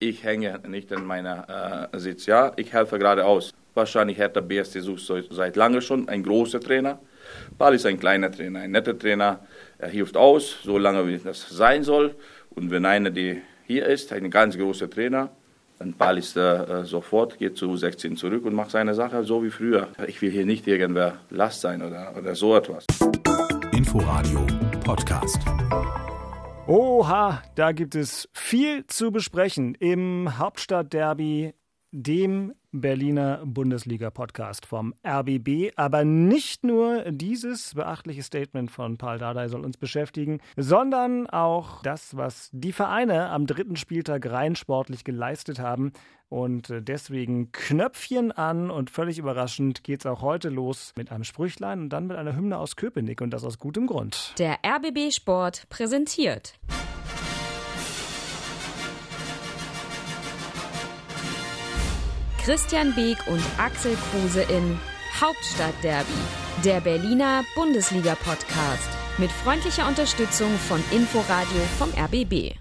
Ich hänge nicht in meiner äh, Sitz. Ja, ich helfe gerade aus. Wahrscheinlich Hertha BSC sucht seit lange schon einen großen Trainer. Paul ist ein kleiner Trainer, ein netter Trainer. Er hilft aus, so lange wie das sein soll. Und wenn einer, der hier ist, ein ganz großer Trainer, dann Paul ist äh, sofort, geht zu 16 zurück und macht seine Sache so wie früher. Ich will hier nicht irgendwer Last sein oder, oder so etwas. Inforadio Podcast. Oha, da gibt es viel zu besprechen im Hauptstadtderby, dem Berliner Bundesliga-Podcast vom RBB. Aber nicht nur dieses beachtliche Statement von Paul Dardai soll uns beschäftigen, sondern auch das, was die Vereine am dritten Spieltag rein sportlich geleistet haben. Und deswegen Knöpfchen an und völlig überraschend geht es auch heute los mit einem Sprüchlein und dann mit einer Hymne aus Köpenick und das aus gutem Grund. Der RBB Sport präsentiert. Christian Beek und Axel Kruse in Hauptstadtderby, der Berliner Bundesliga-Podcast mit freundlicher Unterstützung von Inforadio vom RBB.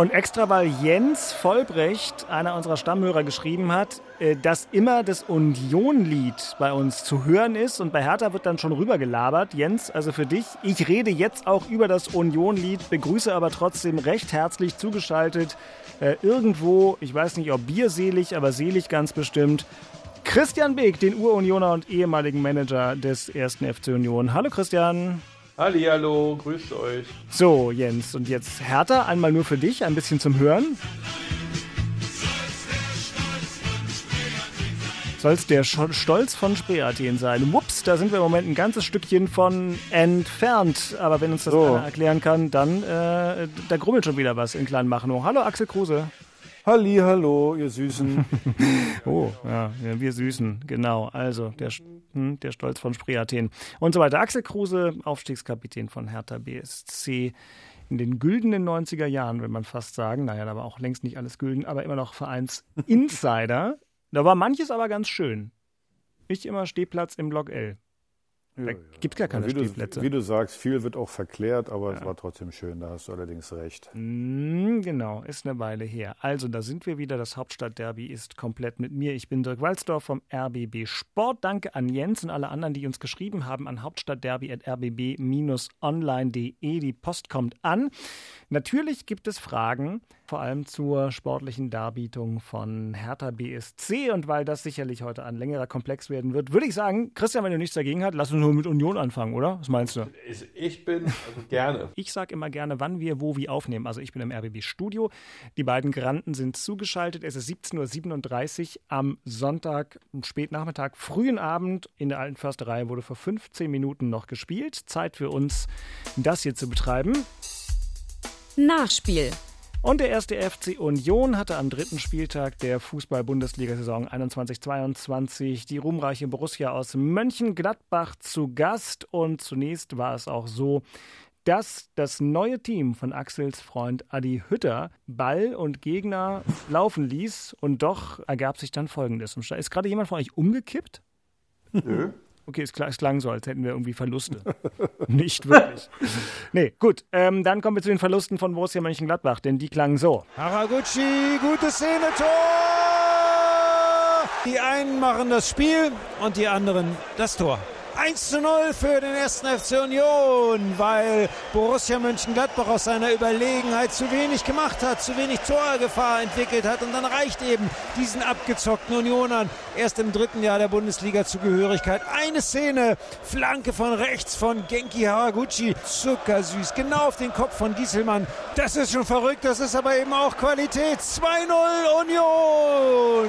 Und extra, weil Jens Vollbrecht, einer unserer Stammhörer, geschrieben hat, äh, dass immer das Union-Lied bei uns zu hören ist und bei Hertha wird dann schon rübergelabert. Jens, also für dich, ich rede jetzt auch über das Union-Lied, begrüße aber trotzdem recht herzlich zugeschaltet äh, irgendwo, ich weiß nicht ob bierselig, aber selig ganz bestimmt, Christian Beek, den Urunioner und ehemaligen Manager des ersten FC Union. Hallo Christian. Hallo, grüßt euch. So, Jens, und jetzt Hertha, einmal nur für dich, ein bisschen zum Hören. soll es der Stolz von Spreeathen sein. Wups, da sind wir im Moment ein ganzes Stückchen von entfernt. Aber wenn uns das so. einer erklären kann, dann äh, da grummelt schon wieder was in Kleinmachnow. Hallo Axel Kruse. Halli, hallo, ihr Süßen. oh, ja, wir Süßen, genau. Also der, hm, der Stolz von Spreeathen und so weiter. Axel Kruse, Aufstiegskapitän von Hertha BSC in den güldenen 90er Jahren, will man fast sagen. Naja, da war auch längst nicht alles gülden, aber immer noch Vereinsinsider. Da war manches aber ganz schön. Ich immer Stehplatz im Block L. Da gibt gar keine wie Stehplätze. Du, wie du sagst, viel wird auch verklärt, aber ja. es war trotzdem schön, da hast du allerdings recht. Mm, genau, ist eine Weile her. Also, da sind wir wieder. Das Hauptstadtderby ist komplett mit mir. Ich bin Dirk Walzdorf vom RBB Sport. Danke an Jens und alle anderen, die uns geschrieben haben an hauptstadtderby.rbb-online.de. Die Post kommt an. Natürlich gibt es Fragen vor allem zur sportlichen Darbietung von Hertha BSC. Und weil das sicherlich heute ein längerer Komplex werden wird, würde ich sagen, Christian, wenn du nichts dagegen hast, lass uns nur mit Union anfangen, oder? Was meinst du? Ich bin also gerne. Ich sage immer gerne, wann wir wo wie aufnehmen. Also ich bin im RBB Studio. Die beiden Granten sind zugeschaltet. Es ist 17.37 Uhr am Sonntag, Spätnachmittag, frühen Abend in der alten Försterei wurde vor 15 Minuten noch gespielt. Zeit für uns, das hier zu betreiben. Nachspiel. Und der erste FC Union hatte am dritten Spieltag der Fußball-Bundesliga-Saison 21-22 die ruhmreiche Borussia aus Mönchengladbach zu Gast. Und zunächst war es auch so, dass das neue Team von Axels Freund Adi Hütter Ball und Gegner laufen ließ. Und doch ergab sich dann Folgendes. Ist gerade jemand von euch umgekippt? Nö. Okay, es, klang so, als hätten wir irgendwie Verluste. Nicht wirklich. Nee, gut. Ähm, dann kommen wir zu den Verlusten von Borussia Mönchengladbach, denn die klangen so. Haraguchi, gute Szene, Tor! Die einen machen das Spiel und die anderen das Tor. 1 zu 0 für den ersten FC Union, weil Borussia Mönchengladbach aus seiner Überlegenheit zu wenig gemacht hat, zu wenig Torgefahr entwickelt hat und dann reicht eben diesen abgezockten Unionern erst im dritten Jahr der Bundesliga-Zugehörigkeit. Eine Szene, Flanke von rechts von Genki Haraguchi, zuckersüß, genau auf den Kopf von Gieselmann. Das ist schon verrückt, das ist aber eben auch Qualität. 2-0 Union!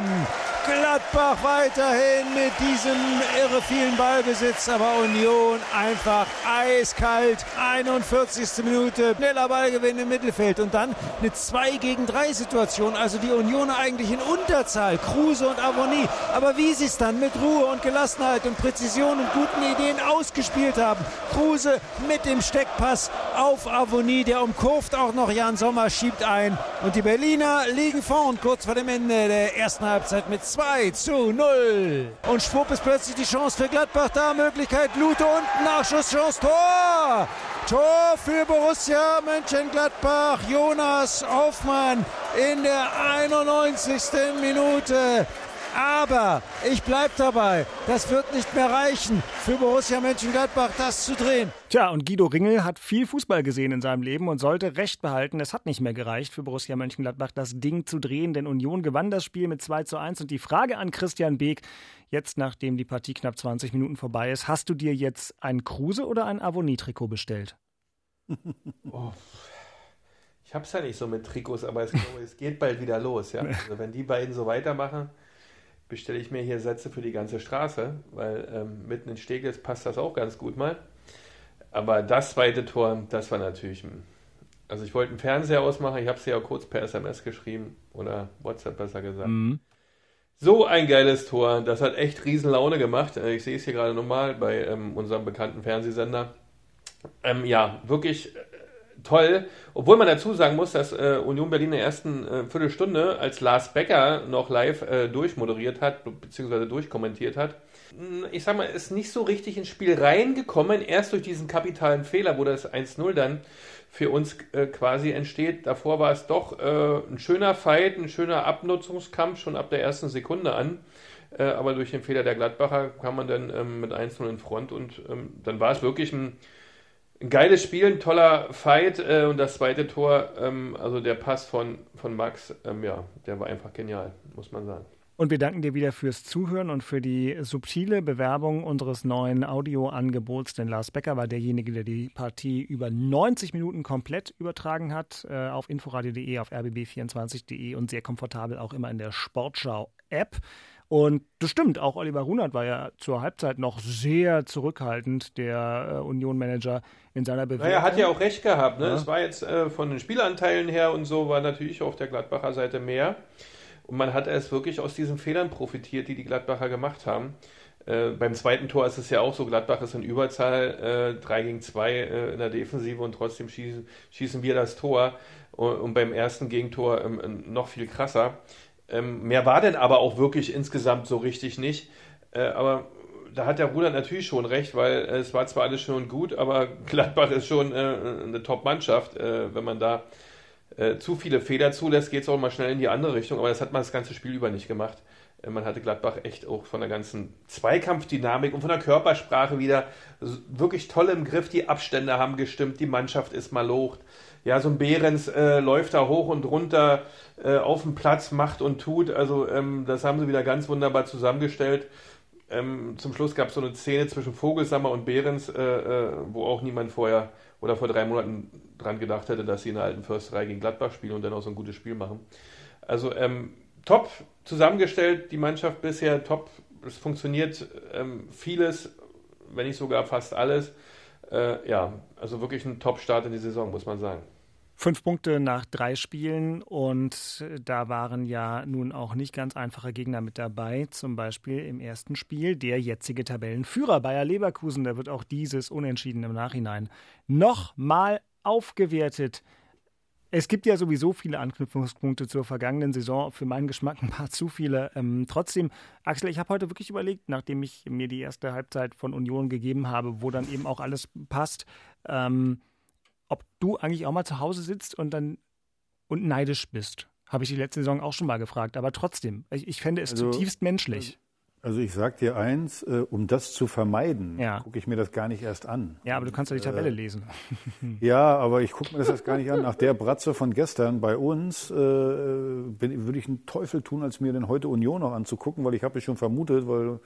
Gladbach weiterhin mit diesem irre vielen Ballbesitz, aber Union einfach eiskalt. 41. Minute, schneller Ballgewinn im Mittelfeld und dann eine 2 gegen 3 Situation. Also die Union eigentlich in Unterzahl, Kruse und Avoni. Aber wie sie es dann mit Ruhe und Gelassenheit und Präzision und guten Ideen ausgespielt haben. Kruse mit dem Steckpass auf Avoni, der umkurft auch noch Jan Sommer, schiebt ein. Und die Berliner liegen vorn kurz vor dem Ende der ersten Halbzeit mit 2 zu 0. Und schwupp ist plötzlich die Chance für Gladbach da. Möglichkeit Lute unten, Nachschusschance, Tor! Tor für Borussia Mönchengladbach. Jonas Hoffmann in der 91. Minute. Aber ich bleibe dabei, das wird nicht mehr reichen für Borussia Mönchengladbach, das zu drehen. Tja, und Guido Ringel hat viel Fußball gesehen in seinem Leben und sollte recht behalten. Es hat nicht mehr gereicht für Borussia Mönchengladbach, das Ding zu drehen, denn Union gewann das Spiel mit 2 zu 1. Und die Frage an Christian Beek, jetzt nachdem die Partie knapp 20 Minuten vorbei ist, hast du dir jetzt ein Kruse oder ein Avonie-Trikot bestellt? Oh. Ich hab's ja nicht so mit Trikots, aber es, es geht bald wieder los. Ja? Also wenn die beiden so weitermachen, bestelle ich mir hier Sätze für die ganze Straße, weil ähm, mitten in Steglitz passt das auch ganz gut mal. Aber das zweite Tor, das war natürlich. Also ich wollte einen Fernseher ausmachen, ich habe es ja kurz per SMS geschrieben oder WhatsApp besser gesagt. Mhm. So ein geiles Tor, das hat echt riesen Laune gemacht. Äh, ich sehe es hier gerade nochmal bei ähm, unserem bekannten Fernsehsender. Ähm, ja, wirklich toll. Obwohl man dazu sagen muss, dass äh, Union Berlin in der ersten äh, Viertelstunde, als Lars Becker noch live äh, durchmoderiert hat, beziehungsweise durchkommentiert hat, hm, ich sag mal, ist nicht so richtig ins Spiel reingekommen, erst durch diesen kapitalen Fehler, wo das 1-0 dann für uns äh, quasi entsteht. Davor war es doch äh, ein schöner Fight, ein schöner Abnutzungskampf schon ab der ersten Sekunde an. Äh, aber durch den Fehler der Gladbacher kam man dann ähm, mit 1-0 in Front und ähm, dann war es wirklich ein ein geiles Spiel, ein toller Fight äh, und das zweite Tor, ähm, also der Pass von, von Max, ähm, ja, der war einfach genial, muss man sagen. Und wir danken dir wieder fürs Zuhören und für die subtile Bewerbung unseres neuen Audioangebots. Denn Lars Becker war derjenige, der die Partie über 90 Minuten komplett übertragen hat äh, auf inforadio.de, auf rbb24.de und sehr komfortabel auch immer in der Sportschau-App. Und das stimmt, auch Oliver Runert war ja zur Halbzeit noch sehr zurückhaltend, der äh, Union-Manager in seiner Bewegung. Naja, hat ja auch recht gehabt. Ne? Ja. Es war jetzt äh, von den Spielanteilen her und so, war natürlich auf der Gladbacher Seite mehr. Und man hat es wirklich aus diesen Fehlern profitiert, die die Gladbacher gemacht haben. Äh, beim zweiten Tor ist es ja auch so, Gladbach ist in Überzahl, äh, 3 gegen 2 äh, in der Defensive und trotzdem schießen, schießen wir das Tor. Und, und beim ersten Gegentor ähm, noch viel krasser. Ähm, mehr war denn aber auch wirklich insgesamt so richtig nicht. Äh, aber da hat der Bruder natürlich schon recht, weil äh, es war zwar alles schön und gut, aber Gladbach ist schon äh, eine Top-Mannschaft. Äh, wenn man da äh, zu viele Fehler zulässt, geht es auch mal schnell in die andere Richtung. Aber das hat man das ganze Spiel über nicht gemacht. Äh, man hatte Gladbach echt auch von der ganzen Zweikampfdynamik und von der Körpersprache wieder wirklich toll im Griff. Die Abstände haben gestimmt, die Mannschaft ist mal locht ja, so ein Behrens äh, läuft da hoch und runter äh, auf dem Platz, macht und tut. Also ähm, das haben sie wieder ganz wunderbar zusammengestellt. Ähm, zum Schluss gab es so eine Szene zwischen Vogelsammer und Behrens, wo auch niemand vorher oder vor drei Monaten dran gedacht hätte, dass sie in der alten Försterei gegen Gladbach spielen und dann auch so ein gutes Spiel machen. Also ähm, top zusammengestellt, die Mannschaft bisher top. Es funktioniert ähm, vieles, wenn nicht sogar fast alles. Äh, ja, also wirklich ein Top-Start in die Saison, muss man sagen. Fünf Punkte nach drei Spielen und da waren ja nun auch nicht ganz einfache Gegner mit dabei. Zum Beispiel im ersten Spiel der jetzige Tabellenführer Bayer Leverkusen. Da wird auch dieses Unentschieden im Nachhinein nochmal aufgewertet. Es gibt ja sowieso viele Anknüpfungspunkte zur vergangenen Saison, für meinen Geschmack ein paar zu viele. Ähm, trotzdem, Axel, ich habe heute wirklich überlegt, nachdem ich mir die erste Halbzeit von Union gegeben habe, wo dann eben auch alles passt, ähm, ob du eigentlich auch mal zu Hause sitzt und dann und neidisch bist. Habe ich die letzte Saison auch schon mal gefragt. Aber trotzdem, ich, ich fände es also, zutiefst menschlich. Also ich sag dir eins, äh, um das zu vermeiden, ja. gucke ich mir das gar nicht erst an. Ja, aber du kannst ja die Tabelle äh, lesen. ja, aber ich gucke mir das erst gar nicht an. Nach der Bratze von gestern bei uns äh, würde ich einen Teufel tun, als mir denn heute Union noch anzugucken, weil ich habe es schon vermutet, weil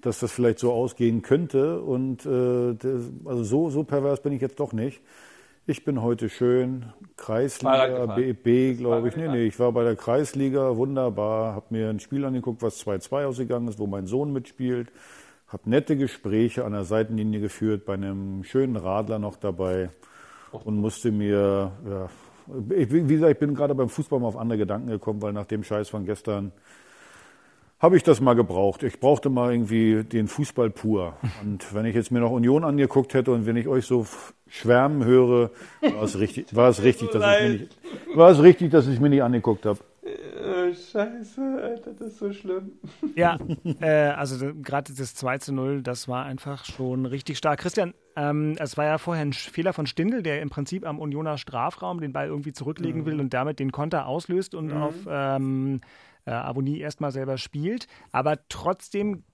dass das vielleicht so ausgehen könnte. Und äh, das, also so, so pervers bin ich jetzt doch nicht. Ich bin heute schön. Kreisliga, B, glaube ich. Nee, nee, ich war bei der Kreisliga, wunderbar, habe mir ein Spiel angeguckt, was 2-2 ausgegangen ist, wo mein Sohn mitspielt, habe nette Gespräche an der Seitenlinie geführt, bei einem schönen Radler noch dabei. Und musste mir, ja, ich, wie gesagt, ich bin gerade beim Fußball mal auf andere Gedanken gekommen, weil nach dem Scheiß von gestern habe ich das mal gebraucht. Ich brauchte mal irgendwie den Fußball pur. Und wenn ich jetzt mir noch Union angeguckt hätte und wenn ich euch so schwärmen höre, war es richtig, war es richtig, dass ich mir nicht, war es richtig, dass ich mir nicht angeguckt habe. Äh, Oh, scheiße, Alter, das ist so schlimm. Ja, äh, also gerade das 2 zu 0, das war einfach schon richtig stark. Christian, ähm, es war ja vorher ein Fehler von Stindl, der im Prinzip am Unioner Strafraum den Ball irgendwie zurücklegen mhm. will und damit den Konter auslöst und mhm. auf ähm, äh, Aboni erstmal selber spielt. Aber trotzdem,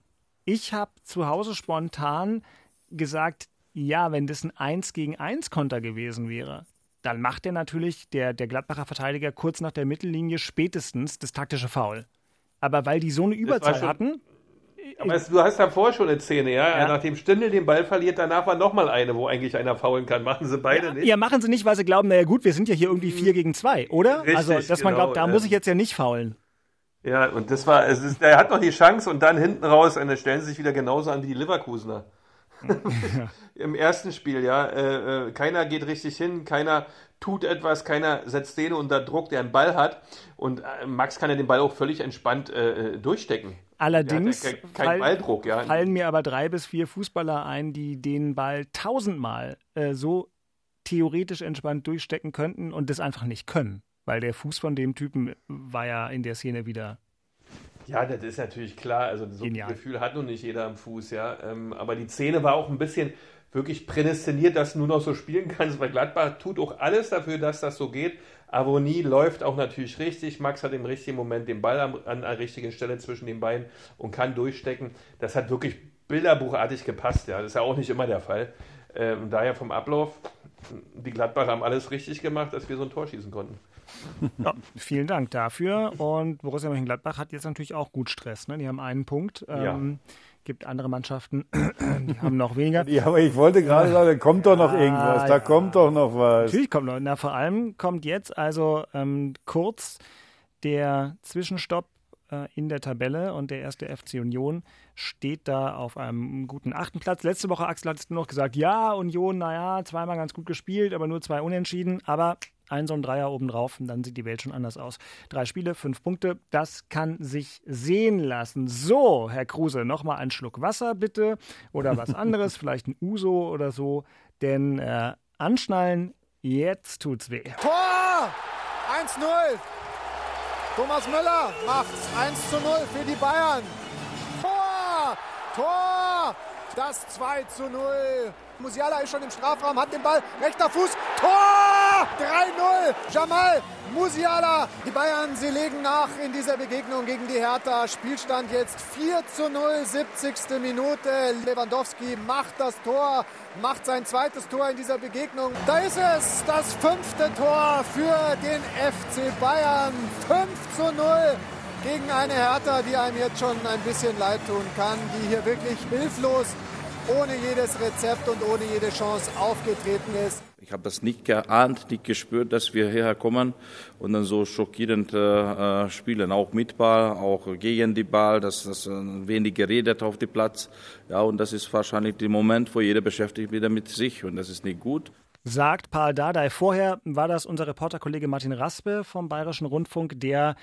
ich habe zu Hause spontan gesagt, ja, wenn das ein 1 gegen 1 Konter gewesen wäre, dann macht er natürlich, der, der Gladbacher Verteidiger, kurz nach der Mittellinie spätestens das taktische Foul. Aber weil die so eine Überzahl schon, hatten. Aber es, du hast ja vorher schon eine Szene, ja? ja. Nachdem Stindl den Ball verliert, danach war nochmal eine, wo eigentlich einer faulen kann. Machen sie beide ja, nicht. Ja, machen sie nicht, weil sie glauben, naja gut, wir sind ja hier irgendwie 4 gegen 2, oder? Richtig, also, dass genau, man glaubt, da äh, muss ich jetzt ja nicht faulen. Ja, und das war, es ist, er hat noch die Chance und dann hinten raus, und dann stellen sie sich wieder genauso an wie die Leverkusener. Im ersten Spiel, ja. Äh, äh, keiner geht richtig hin, keiner tut etwas, keiner setzt den unter Druck, der einen Ball hat. Und äh, Max kann ja den Ball auch völlig entspannt äh, durchstecken. Allerdings ja kein, kein fall, Balldruck, ja. fallen mir aber drei bis vier Fußballer ein, die den Ball tausendmal so theoretisch entspannt durchstecken könnten und das einfach nicht können. Weil der Fuß von dem Typen war ja in der Szene wieder ja, das ist natürlich klar. Also so Genial. ein Gefühl hat nun nicht jeder am Fuß, ja. Ähm, aber die Szene war auch ein bisschen wirklich prädestiniert, dass du nur noch so spielen kannst, weil Gladbach tut auch alles dafür, dass das so geht. Avonie läuft auch natürlich richtig. Max hat im richtigen Moment den Ball an, an der richtigen Stelle zwischen den Beinen und kann durchstecken. Das hat wirklich bilderbuchartig gepasst, ja. Das ist ja auch nicht immer der Fall. Ähm, daher vom Ablauf, die Gladbacher haben alles richtig gemacht, dass wir so ein Tor schießen konnten. Ja, vielen Dank dafür. Und Borussia Mönchengladbach hat jetzt natürlich auch gut Stress. Ne? Die haben einen Punkt. Ähm, ja. Gibt andere Mannschaften, die haben noch weniger. Ja, aber ich wollte gerade sagen, da kommt doch noch irgendwas. Da kommt doch noch was. Natürlich kommt noch. Na, vor allem kommt jetzt also ähm, kurz der Zwischenstopp äh, in der Tabelle und der erste FC Union steht da auf einem guten achten Platz. Letzte Woche, Axel, hattest du noch gesagt, ja, Union, naja, zweimal ganz gut gespielt, aber nur zwei Unentschieden. Aber ein so ein Dreier obendrauf und dann sieht die Welt schon anders aus. Drei Spiele, fünf Punkte, das kann sich sehen lassen. So, Herr Kruse, nochmal einen Schluck Wasser bitte oder was anderes, vielleicht ein Uso oder so, denn äh, anschnallen, jetzt tut's weh. Tor! 1-0! Thomas Müller macht's 1 0 für die Bayern. Tor! Tor! Das 2 zu 0. Musiala ist schon im Strafraum, hat den Ball, rechter Fuß, Tor! 3-0, Jamal Musiala. Die Bayern, sie legen nach in dieser Begegnung gegen die Hertha. Spielstand jetzt 4 zu 0, 70. Minute. Lewandowski macht das Tor, macht sein zweites Tor in dieser Begegnung. Da ist es, das fünfte Tor für den FC Bayern. 5 zu 0 gegen eine Hertha, die einem jetzt schon ein bisschen leid tun kann, die hier wirklich hilflos ohne jedes Rezept und ohne jede Chance aufgetreten ist. Ich habe das nicht geahnt, nicht gespürt, dass wir hierher kommen und dann so schockierend äh, spielen, auch mit Ball, auch gegen die Ball, dass das äh, wenig geredet auf dem Platz. Ja, und das ist wahrscheinlich der Moment, wo jeder beschäftigt wieder mit sich und das ist nicht gut sagt Paul Dardai. Vorher war das unser Reporterkollege Martin Raspe vom Bayerischen Rundfunk, der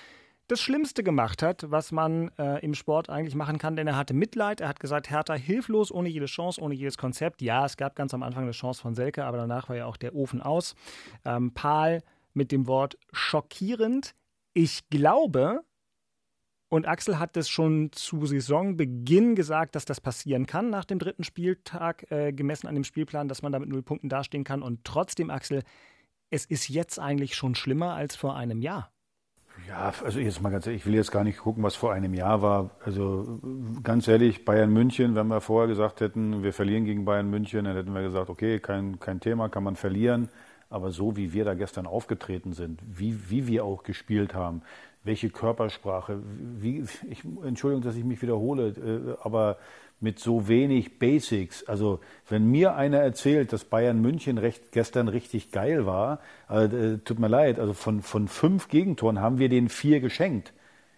das Schlimmste gemacht hat, was man äh, im Sport eigentlich machen kann, denn er hatte Mitleid. Er hat gesagt, Hertha hilflos, ohne jede Chance, ohne jedes Konzept. Ja, es gab ganz am Anfang eine Chance von Selke, aber danach war ja auch der Ofen aus. Ähm, Paul mit dem Wort schockierend. Ich glaube, und Axel hat es schon zu Saisonbeginn gesagt, dass das passieren kann nach dem dritten Spieltag, äh, gemessen an dem Spielplan, dass man da mit null Punkten dastehen kann. Und trotzdem, Axel, es ist jetzt eigentlich schon schlimmer als vor einem Jahr. Ja, also jetzt mal ganz ehrlich, ich will jetzt gar nicht gucken, was vor einem Jahr war. Also ganz ehrlich, Bayern München, wenn wir vorher gesagt hätten, wir verlieren gegen Bayern München, dann hätten wir gesagt, okay, kein, kein Thema, kann man verlieren. Aber so wie wir da gestern aufgetreten sind, wie, wie wir auch gespielt haben, welche Körpersprache, wie, ich, Entschuldigung, dass ich mich wiederhole, äh, aber mit so wenig Basics. Also wenn mir einer erzählt, dass Bayern München recht, gestern richtig geil war, äh, tut mir leid, also von, von fünf Gegentoren haben wir den vier geschenkt.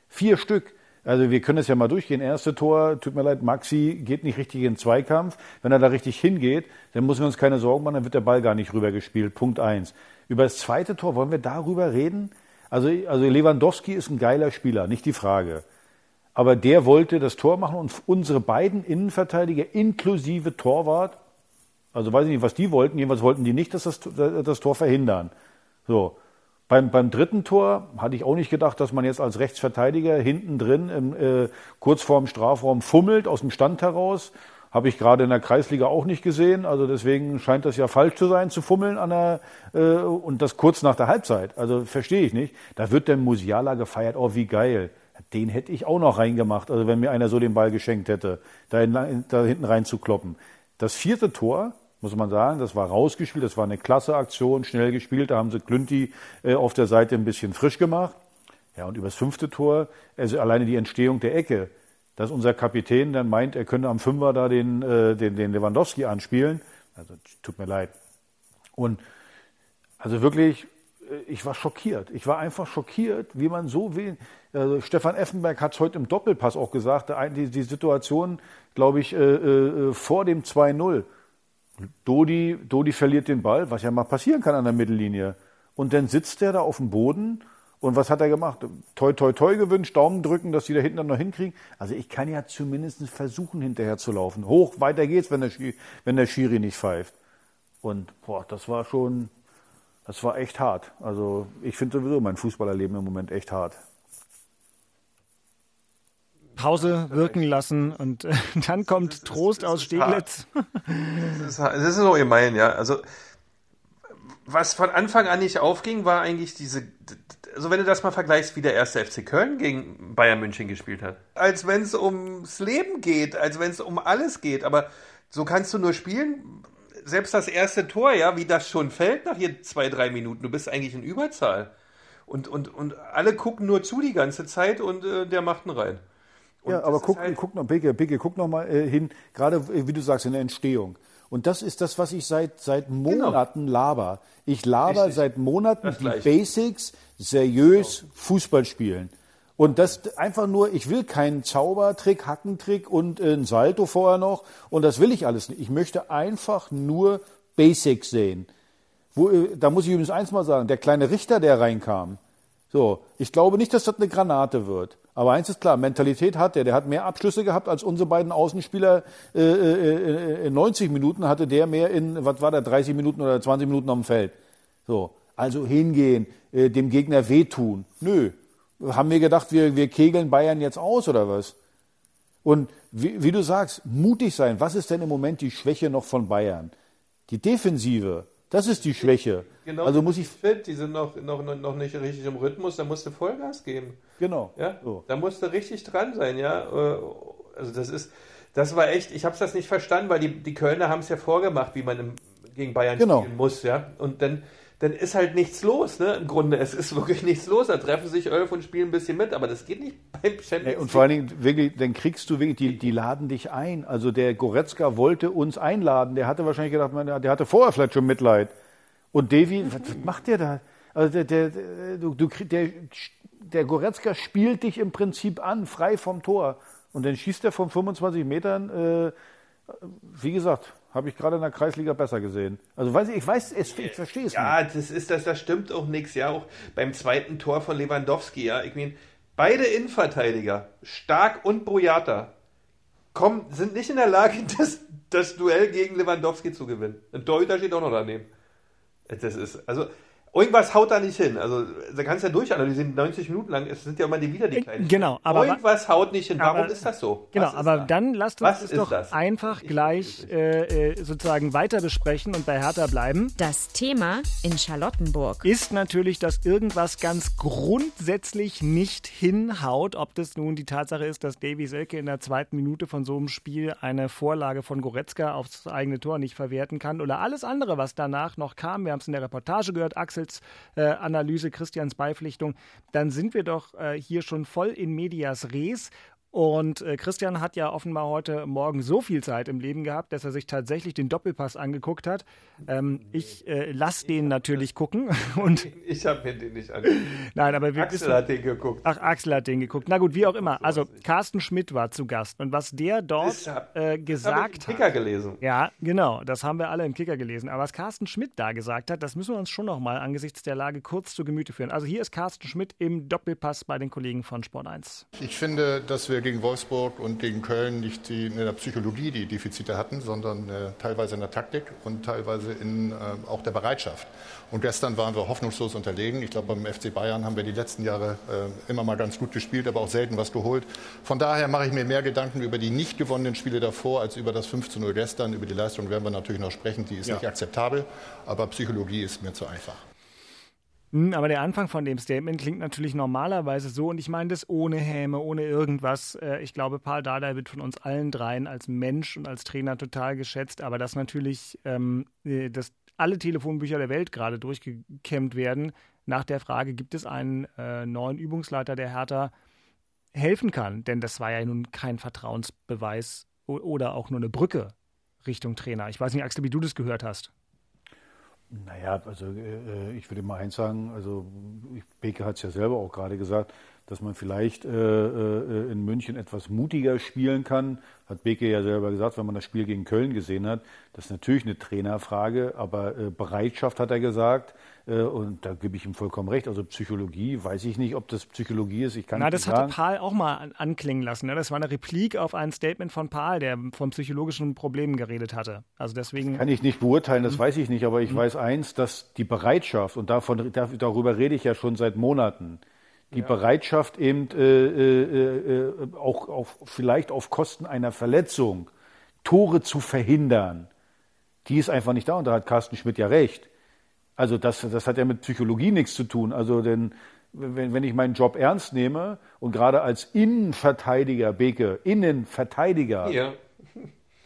Vier Stück. Also wir können das ja mal durchgehen. Erste Tor, tut mir leid, Maxi geht nicht richtig in den Zweikampf. Wenn er da richtig hingeht, dann müssen wir uns keine Sorgen machen, dann wird der Ball gar nicht rübergespielt. Punkt eins. Über das zweite Tor, wollen wir darüber reden? Also, also Lewandowski ist ein geiler Spieler, nicht die Frage. Aber der wollte das Tor machen und unsere beiden Innenverteidiger inklusive Torwart, also weiß ich nicht, was die wollten, jedenfalls wollten die nicht, dass das, das Tor verhindern. So. Beim, beim dritten Tor hatte ich auch nicht gedacht, dass man jetzt als Rechtsverteidiger hinten drin im, äh, kurz vorm Strafraum fummelt, aus dem Stand heraus. Habe ich gerade in der Kreisliga auch nicht gesehen. Also deswegen scheint das ja falsch zu sein, zu fummeln an der, äh, und das kurz nach der Halbzeit. Also verstehe ich nicht. Da wird der Musiala gefeiert. Oh, wie geil. Den hätte ich auch noch reingemacht, also wenn mir einer so den Ball geschenkt hätte, da, in, da hinten reinzukloppen. Das vierte Tor, muss man sagen. Das war rausgespielt, das war eine klasse Aktion, schnell gespielt. Da haben sie Klünti äh, auf der Seite ein bisschen frisch gemacht. Ja, und übers fünfte Tor, also alleine die Entstehung der Ecke, dass unser Kapitän dann meint, er könne am Fünfer da den, äh, den, den Lewandowski anspielen. Also tut mir leid. Und also wirklich, ich war schockiert. Ich war einfach schockiert, wie man so will. Also Stefan Effenberg hat es heute im Doppelpass auch gesagt, die, die Situation, glaube ich, äh, äh, vor dem 2-0 Dodi, Dodi verliert den Ball, was ja mal passieren kann an der Mittellinie. Und dann sitzt er da auf dem Boden und was hat er gemacht? Toi, toi, toi gewünscht, Daumen drücken, dass die da hinten dann noch hinkriegen. Also ich kann ja zumindest versuchen, hinterher zu laufen. Hoch, weiter geht's, wenn der, Schiri, wenn der Schiri nicht pfeift. Und boah, das war schon, das war echt hart. Also ich finde sowieso mein Fußballerleben im Moment echt hart. Pause wirken lassen und äh, dann kommt ist, Trost aus Steglitz. Das ist, das ist so gemein, ja. Also was von Anfang an nicht aufging, war eigentlich diese, also wenn du das mal vergleichst, wie der erste FC Köln gegen Bayern München gespielt hat. Als wenn es ums Leben geht, als wenn es um alles geht, aber so kannst du nur spielen. Selbst das erste Tor, ja, wie das schon fällt nach hier zwei, drei Minuten, du bist eigentlich in Überzahl. Und, und, und alle gucken nur zu die ganze Zeit und äh, der macht einen rein. Und ja, aber guck, halt guck noch, Beke, Beke, guck noch mal äh, hin, gerade äh, wie du sagst, in der Entstehung. Und das ist das, was ich seit, seit genau. Monaten genau. laber. Ich laber Richtig. seit Monaten die Basics, seriös genau. Fußball spielen. Und das einfach nur, ich will keinen Zaubertrick, Hackentrick und äh, ein Salto vorher noch. Und das will ich alles nicht. Ich möchte einfach nur Basics sehen. Wo, äh, da muss ich übrigens eins mal sagen, der kleine Richter, der reinkam. So, ich glaube nicht, dass das eine Granate wird. Aber eins ist klar, Mentalität hat er. Der hat mehr Abschlüsse gehabt als unsere beiden Außenspieler. Äh, äh, in 90 Minuten hatte der mehr in, was war der, 30 Minuten oder 20 Minuten am Feld. So, also hingehen, äh, dem Gegner wehtun. Nö. Haben wir gedacht, wir, wir kegeln Bayern jetzt aus oder was? Und wie, wie du sagst, mutig sein. Was ist denn im Moment die Schwäche noch von Bayern? Die Defensive. Das ist die Schwäche. Genau, also muss ich fit, die sind noch, noch, noch nicht richtig im Rhythmus, da musst du Vollgas geben. Genau. Ja, so. da musst du richtig dran sein, ja. Äh, also das ist, das war echt, ich habe es das nicht verstanden, weil die, die Kölner haben es ja vorgemacht, wie man im, gegen Bayern genau. spielen muss, ja. Und dann dann ist halt nichts los, ne? Im Grunde, es ist wirklich nichts los. Da treffen sich elf und spielen ein bisschen mit, aber das geht nicht beim Champions League. Und vor allen Dingen, wirklich, dann kriegst du wirklich, die, die laden dich ein. Also der Goretzka wollte uns einladen. Der hatte wahrscheinlich gedacht, der hatte vorher vielleicht schon Mitleid. Und Davy, was, was macht der da? Also der, der, du, du, der, der Goretzka spielt dich im Prinzip an, frei vom Tor. Und dann schießt er von 25 Metern, äh, wie gesagt, habe ich gerade in der Kreisliga besser gesehen. Also weiß ich, ich weiß, ich, ich verstehe es ja, nicht. Ja, das ist das, das stimmt auch nichts. Ja, auch beim zweiten Tor von Lewandowski. Ja, ich meine, beide Innenverteidiger, Stark und Boyata, kommen, sind nicht in der Lage, das, das Duell gegen Lewandowski zu gewinnen. Ein Torhüter steht auch noch daneben. Das ist, also Irgendwas haut da nicht hin. Also da kannst du ja durchanalysieren, 90 Minuten lang, es sind ja immer die wieder die äh, kleinen. Genau, aber irgendwas haut nicht hin. Warum aber, ist das so? Genau, aber da? dann lasst uns das doch das? einfach ich gleich äh, äh, sozusagen weiter besprechen und bei Hertha bleiben. Das Thema in Charlottenburg ist natürlich, dass irgendwas ganz grundsätzlich nicht hinhaut. Ob das nun die Tatsache ist, dass Davy Selke in der zweiten Minute von so einem Spiel eine Vorlage von Goretzka aufs eigene Tor nicht verwerten kann oder alles andere, was danach noch kam. Wir haben es in der Reportage gehört. Axel Axels äh, Christians Beipflichtung, dann sind wir doch äh, hier schon voll in medias res und äh, Christian hat ja offenbar heute Morgen so viel Zeit im Leben gehabt, dass er sich tatsächlich den Doppelpass angeguckt hat. Ähm, ich äh, lasse den natürlich gucken. Und ich habe mir den nicht angeguckt. Nein, aber wir Axel wissen, hat den geguckt. Ach, Axel hat den geguckt. Na gut, wie auch immer. Also Carsten Schmidt war zu Gast und was der dort hab, äh, gesagt im Kicker gelesen. Ja, genau. Das haben wir alle im Kicker gelesen. Aber was Carsten Schmidt da gesagt hat, das müssen wir uns schon noch mal angesichts der Lage kurz zu Gemüte führen. Also hier ist Carsten Schmidt im Doppelpass bei den Kollegen von Sport 1. Ich finde, dass wir gegen Wolfsburg und gegen Köln nicht die, in der Psychologie die Defizite hatten, sondern äh, teilweise in der Taktik und teilweise in äh, auch der Bereitschaft. Und gestern waren wir hoffnungslos unterlegen. Ich glaube, beim FC Bayern haben wir die letzten Jahre äh, immer mal ganz gut gespielt, aber auch selten was geholt. Von daher mache ich mir mehr Gedanken über die nicht gewonnenen Spiele davor als über das 5 zu 0 gestern. Über die Leistung werden wir natürlich noch sprechen. Die ist ja. nicht akzeptabel, aber Psychologie ist mir zu einfach. Hm, aber der Anfang von dem Statement klingt natürlich normalerweise so und ich meine das ohne Häme, ohne irgendwas. Äh, ich glaube, Paul Dardai wird von uns allen dreien als Mensch und als Trainer total geschätzt, aber dass natürlich ähm, äh, dass alle Telefonbücher der Welt gerade durchgekämmt werden nach der Frage, gibt es einen äh, neuen Übungsleiter, der Hertha helfen kann? Denn das war ja nun kein Vertrauensbeweis oder auch nur eine Brücke Richtung Trainer. Ich weiß nicht, Axel, wie du das gehört hast. Naja, also äh, ich würde mal eins sagen, also Beke hat es ja selber auch gerade gesagt, dass man vielleicht äh, äh, in München etwas mutiger spielen kann. Hat Beke ja selber gesagt, wenn man das Spiel gegen Köln gesehen hat. Das ist natürlich eine Trainerfrage, aber äh, Bereitschaft hat er gesagt. Äh, und da gebe ich ihm vollkommen recht. Also Psychologie, weiß ich nicht, ob das Psychologie ist. Ich kann Na, das hatte Paul auch mal anklingen lassen. Ne? Das war eine Replik auf ein Statement von Paul, der von psychologischen Problemen geredet hatte. Also deswegen. Kann ich nicht beurteilen, das mhm. weiß ich nicht. Aber ich mhm. weiß eins, dass die Bereitschaft, und davon, darüber rede ich ja schon seit Monaten, die ja. Bereitschaft eben äh, äh, äh, auch, auch vielleicht auf Kosten einer Verletzung Tore zu verhindern, die ist einfach nicht da. Und da hat Carsten Schmidt ja recht. Also das, das hat ja mit Psychologie nichts zu tun. Also denn wenn, wenn ich meinen Job ernst nehme und gerade als Innenverteidiger, Beke, Innenverteidiger, ja.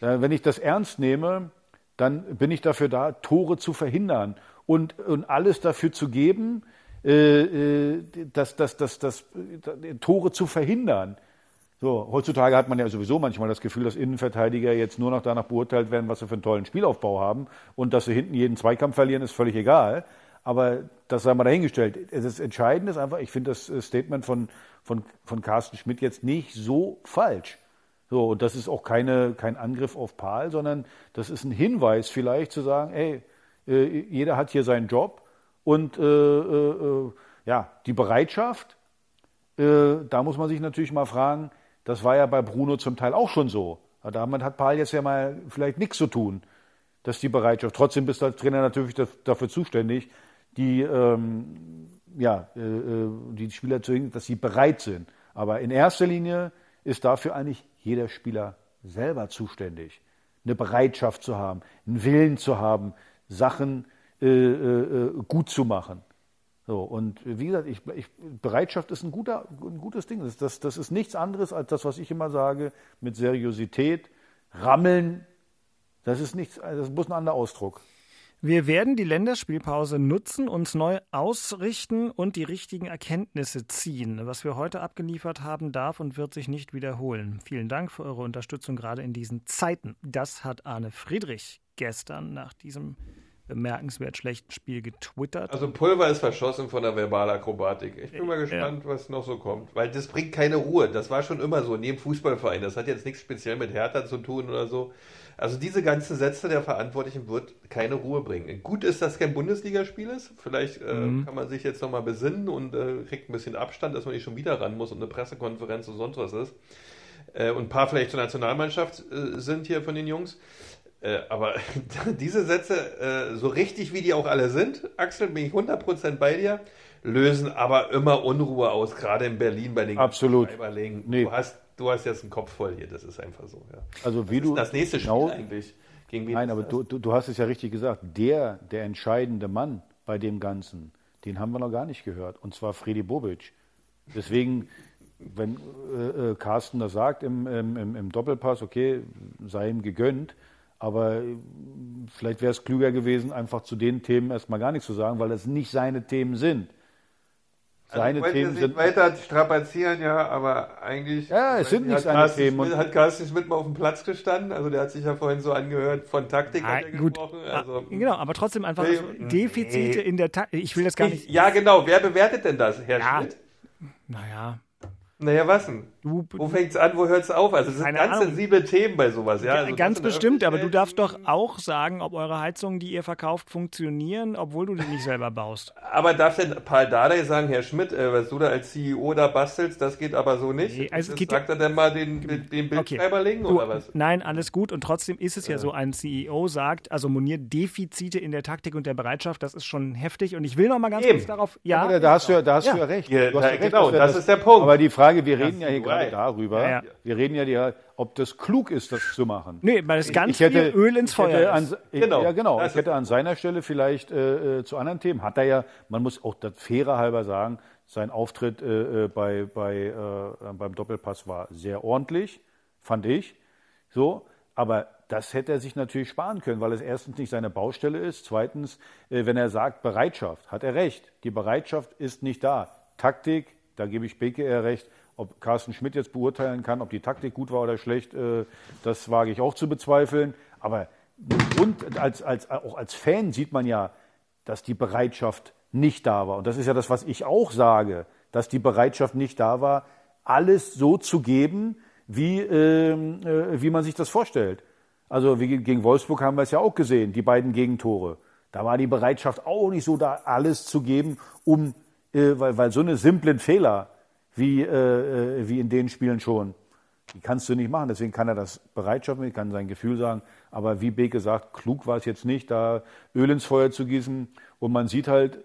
wenn ich das ernst nehme, dann bin ich dafür da, Tore zu verhindern und, und alles dafür zu geben, äh, äh das, das, das, das, Tore zu verhindern. So, heutzutage hat man ja sowieso manchmal das Gefühl, dass Innenverteidiger jetzt nur noch danach beurteilt werden, was sie für einen tollen Spielaufbau haben und dass sie hinten jeden Zweikampf verlieren, ist völlig egal. Aber das sei mal dahingestellt. Das Entscheidende ist einfach, ich finde das äh, Statement von, von, von Carsten Schmidt jetzt nicht so falsch. So, und das ist auch keine, kein Angriff auf Paul, sondern das ist ein Hinweis vielleicht zu sagen, ey, äh, jeder hat hier seinen Job und äh, äh, äh ja, die Bereitschaft, da muss man sich natürlich mal fragen, das war ja bei Bruno zum Teil auch schon so. Damit hat Paul jetzt ja mal vielleicht nichts zu tun, dass die Bereitschaft. Trotzdem bist du als Trainer natürlich dafür zuständig, die, ähm, ja, äh, äh, die Spieler zu hängen, dass sie bereit sind. Aber in erster Linie ist dafür eigentlich jeder Spieler selber zuständig. Eine Bereitschaft zu haben, einen Willen zu haben, Sachen äh, äh, äh gut zu machen. So, und wie gesagt, ich, ich, Bereitschaft ist ein, guter, ein gutes Ding. Das, das, das ist nichts anderes als das, was ich immer sage, mit Seriosität, Rammeln. Das ist nichts, das muss ein anderer Ausdruck. Wir werden die Länderspielpause nutzen, uns neu ausrichten und die richtigen Erkenntnisse ziehen. Was wir heute abgeliefert haben, darf und wird sich nicht wiederholen. Vielen Dank für eure Unterstützung gerade in diesen Zeiten. Das hat Arne Friedrich gestern nach diesem bemerkenswert schlechten Spiel getwittert. Also Pulver ist verschossen von der Verbalakrobatik. Ich bin mal gespannt, ja. was noch so kommt. Weil das bringt keine Ruhe. Das war schon immer so in jedem Fußballverein. Das hat jetzt nichts speziell mit Hertha zu tun oder so. Also diese ganzen Sätze der Verantwortlichen wird keine Ruhe bringen. Gut ist, dass kein Bundesligaspiel ist. Vielleicht äh, mhm. kann man sich jetzt nochmal besinnen und äh, kriegt ein bisschen Abstand, dass man nicht schon wieder ran muss und eine Pressekonferenz und sonst was ist. Äh, und ein paar vielleicht zur Nationalmannschaft äh, sind hier von den Jungs. Äh, aber diese Sätze, äh, so richtig wie die auch alle sind, Axel, bin ich 100% bei dir, lösen aber immer Unruhe aus, gerade in Berlin bei den Absolut. Nee. Du, hast, du hast jetzt einen Kopf voll hier, das ist einfach so. Ja. Also wie Was du das nächste Spiel genau, eigentlich? Gegen wen Nein, aber du, du, du hast es ja richtig gesagt. Der, der entscheidende Mann bei dem Ganzen, den haben wir noch gar nicht gehört, und zwar Fredi Bobic. Deswegen wenn äh, äh Carsten das sagt im, im, im, Doppelpass, okay, sei ihm gegönnt, aber äh, vielleicht wäre es klüger gewesen, einfach zu den Themen erstmal gar nichts zu sagen, weil das nicht seine Themen sind. Also seine also Themen sind. weiter strapazieren, ja, aber eigentlich. Ja, es sind nicht seine Carsten Themen. Schmidt, hat Carsten Schmidt mal auf dem Platz gestanden? Also, der hat sich ja vorhin so angehört, von Taktik ah, gut. gesprochen. Also, genau, aber trotzdem einfach nee, so Defizite nee. in der Taktik. Ich will das gar nicht. ja, genau. Wer bewertet denn das, Herr ja. Schmidt? Naja. Naja, was denn? Du, wo fängt es an, wo hört es auf? Also es sind ganz Ahnung. sensible Themen bei sowas. Ja? Also ganz bestimmt, aber du darfst doch auch sagen, ob eure Heizungen, die ihr verkauft, funktionieren, obwohl du die nicht selber baust. Aber darf denn Paul Dardai sagen, Herr Schmidt, äh, was du da als CEO da bastelst, das geht aber so nicht? Nee, also das geht sagt er denn mal den, den Bildschreiberling Du, oder was? Nein, alles gut. Und trotzdem ist es ja so, ein CEO sagt, also Monier Defizite in der Taktik und der Bereitschaft, das ist schon heftig. Und ich will noch mal ganz Eben. kurz darauf. Ja, Aber da, da hast du ja, da hast Ja. du ja recht. Ja, du hast da- recht, genau, wir das ist der Punkt. Aber die Frage, wir reden ja hier du gerade darüber. Ja, ja. Wir reden ja, die, ob das klug ist, das zu machen. Nee, weil es ganz ich hätte, viel Öl ins ich hätte Feuer an, ist. ich, Genau. Ja, genau. Das Ich hätte an seiner Stelle vielleicht äh, äh, zu anderen Themen, hat er ja, man muss auch das fairer halber sagen, sein Auftritt äh, äh, bei, bei, äh, beim Doppelpass war sehr ordentlich, fand ich. So, aber das hätte er sich natürlich sparen können, weil es erstens nicht seine Baustelle ist. Zweitens, äh, wenn er sagt Bereitschaft, hat er recht. Die Bereitschaft ist nicht da. Taktik, da gebe ich Beke eher recht. Ob Carsten Schmidt jetzt beurteilen kann, ob die Taktik gut war oder schlecht, äh, das wage ich auch zu bezweifeln. Aber und als, als, auch als Fan sieht man ja, dass die Bereitschaft nicht da war. Und das ist ja das, was ich auch sage, dass die Bereitschaft nicht da war, alles so zu geben, wie, ähm, äh, wie man sich das vorstellt. Also wie gegen Wolfsburg haben wir es ja auch gesehen, die beiden Gegentore. Da war die Bereitschaft auch nicht so da, alles zu geben, um, äh, weil, weil so eine simplen Fehler wie, äh, äh, wie in den Spielen schon, die kannst du nicht machen. Deswegen kann er das Bereitschaft mit, kann sein Gefühl sagen. Aber wie Beke sagt, klug war es jetzt nicht, da Öl ins Feuer zu gießen. Und man sieht halt,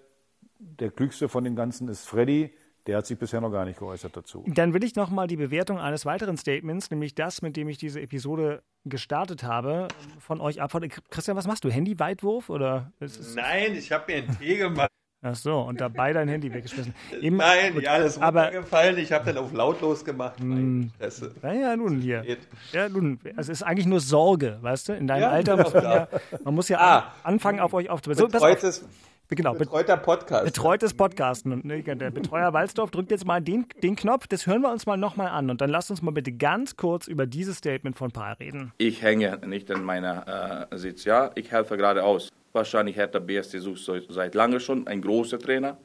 der klügste von den Ganzen ist Freddy. Der hat sich bisher noch gar nicht geäußert dazu. Dann will ich noch mal die Bewertung eines weiteren Statements, nämlich das, mit dem ich diese Episode gestartet habe, von euch abfordern. Christian, was machst du? Handy-Weitwurf oder? Nein, ich habe mir einen Tee gemacht. Ach so, und dabei dein Handy weggeschmissen. Eben- Nein, gut, ja, das ist aber runtergefallen. Ich habe dann auf lautlos gemacht. Naja, nun hier. Ja, nun, es ist eigentlich nur Sorge, weißt du? In deinem Ja, Alter genau, muss man ja, man muss ja Ah. anfangen, auf euch aufzupassen. So, pass auf. Betreutes, Genau, bet betreuter Podcast. betreutes Podcasten. Und, ne, der Betreuer Walzdorf drückt jetzt mal den, den Knopf, das hören wir uns mal nochmal an. Und dann lasst uns mal bitte ganz kurz über dieses Statement von Paul reden. Ich hänge nicht in meiner äh, Sitz. Ja, ich helfe gerade aus. Wahrscheinlich hat der BSC sucht seit lange schon ein großer Trainer.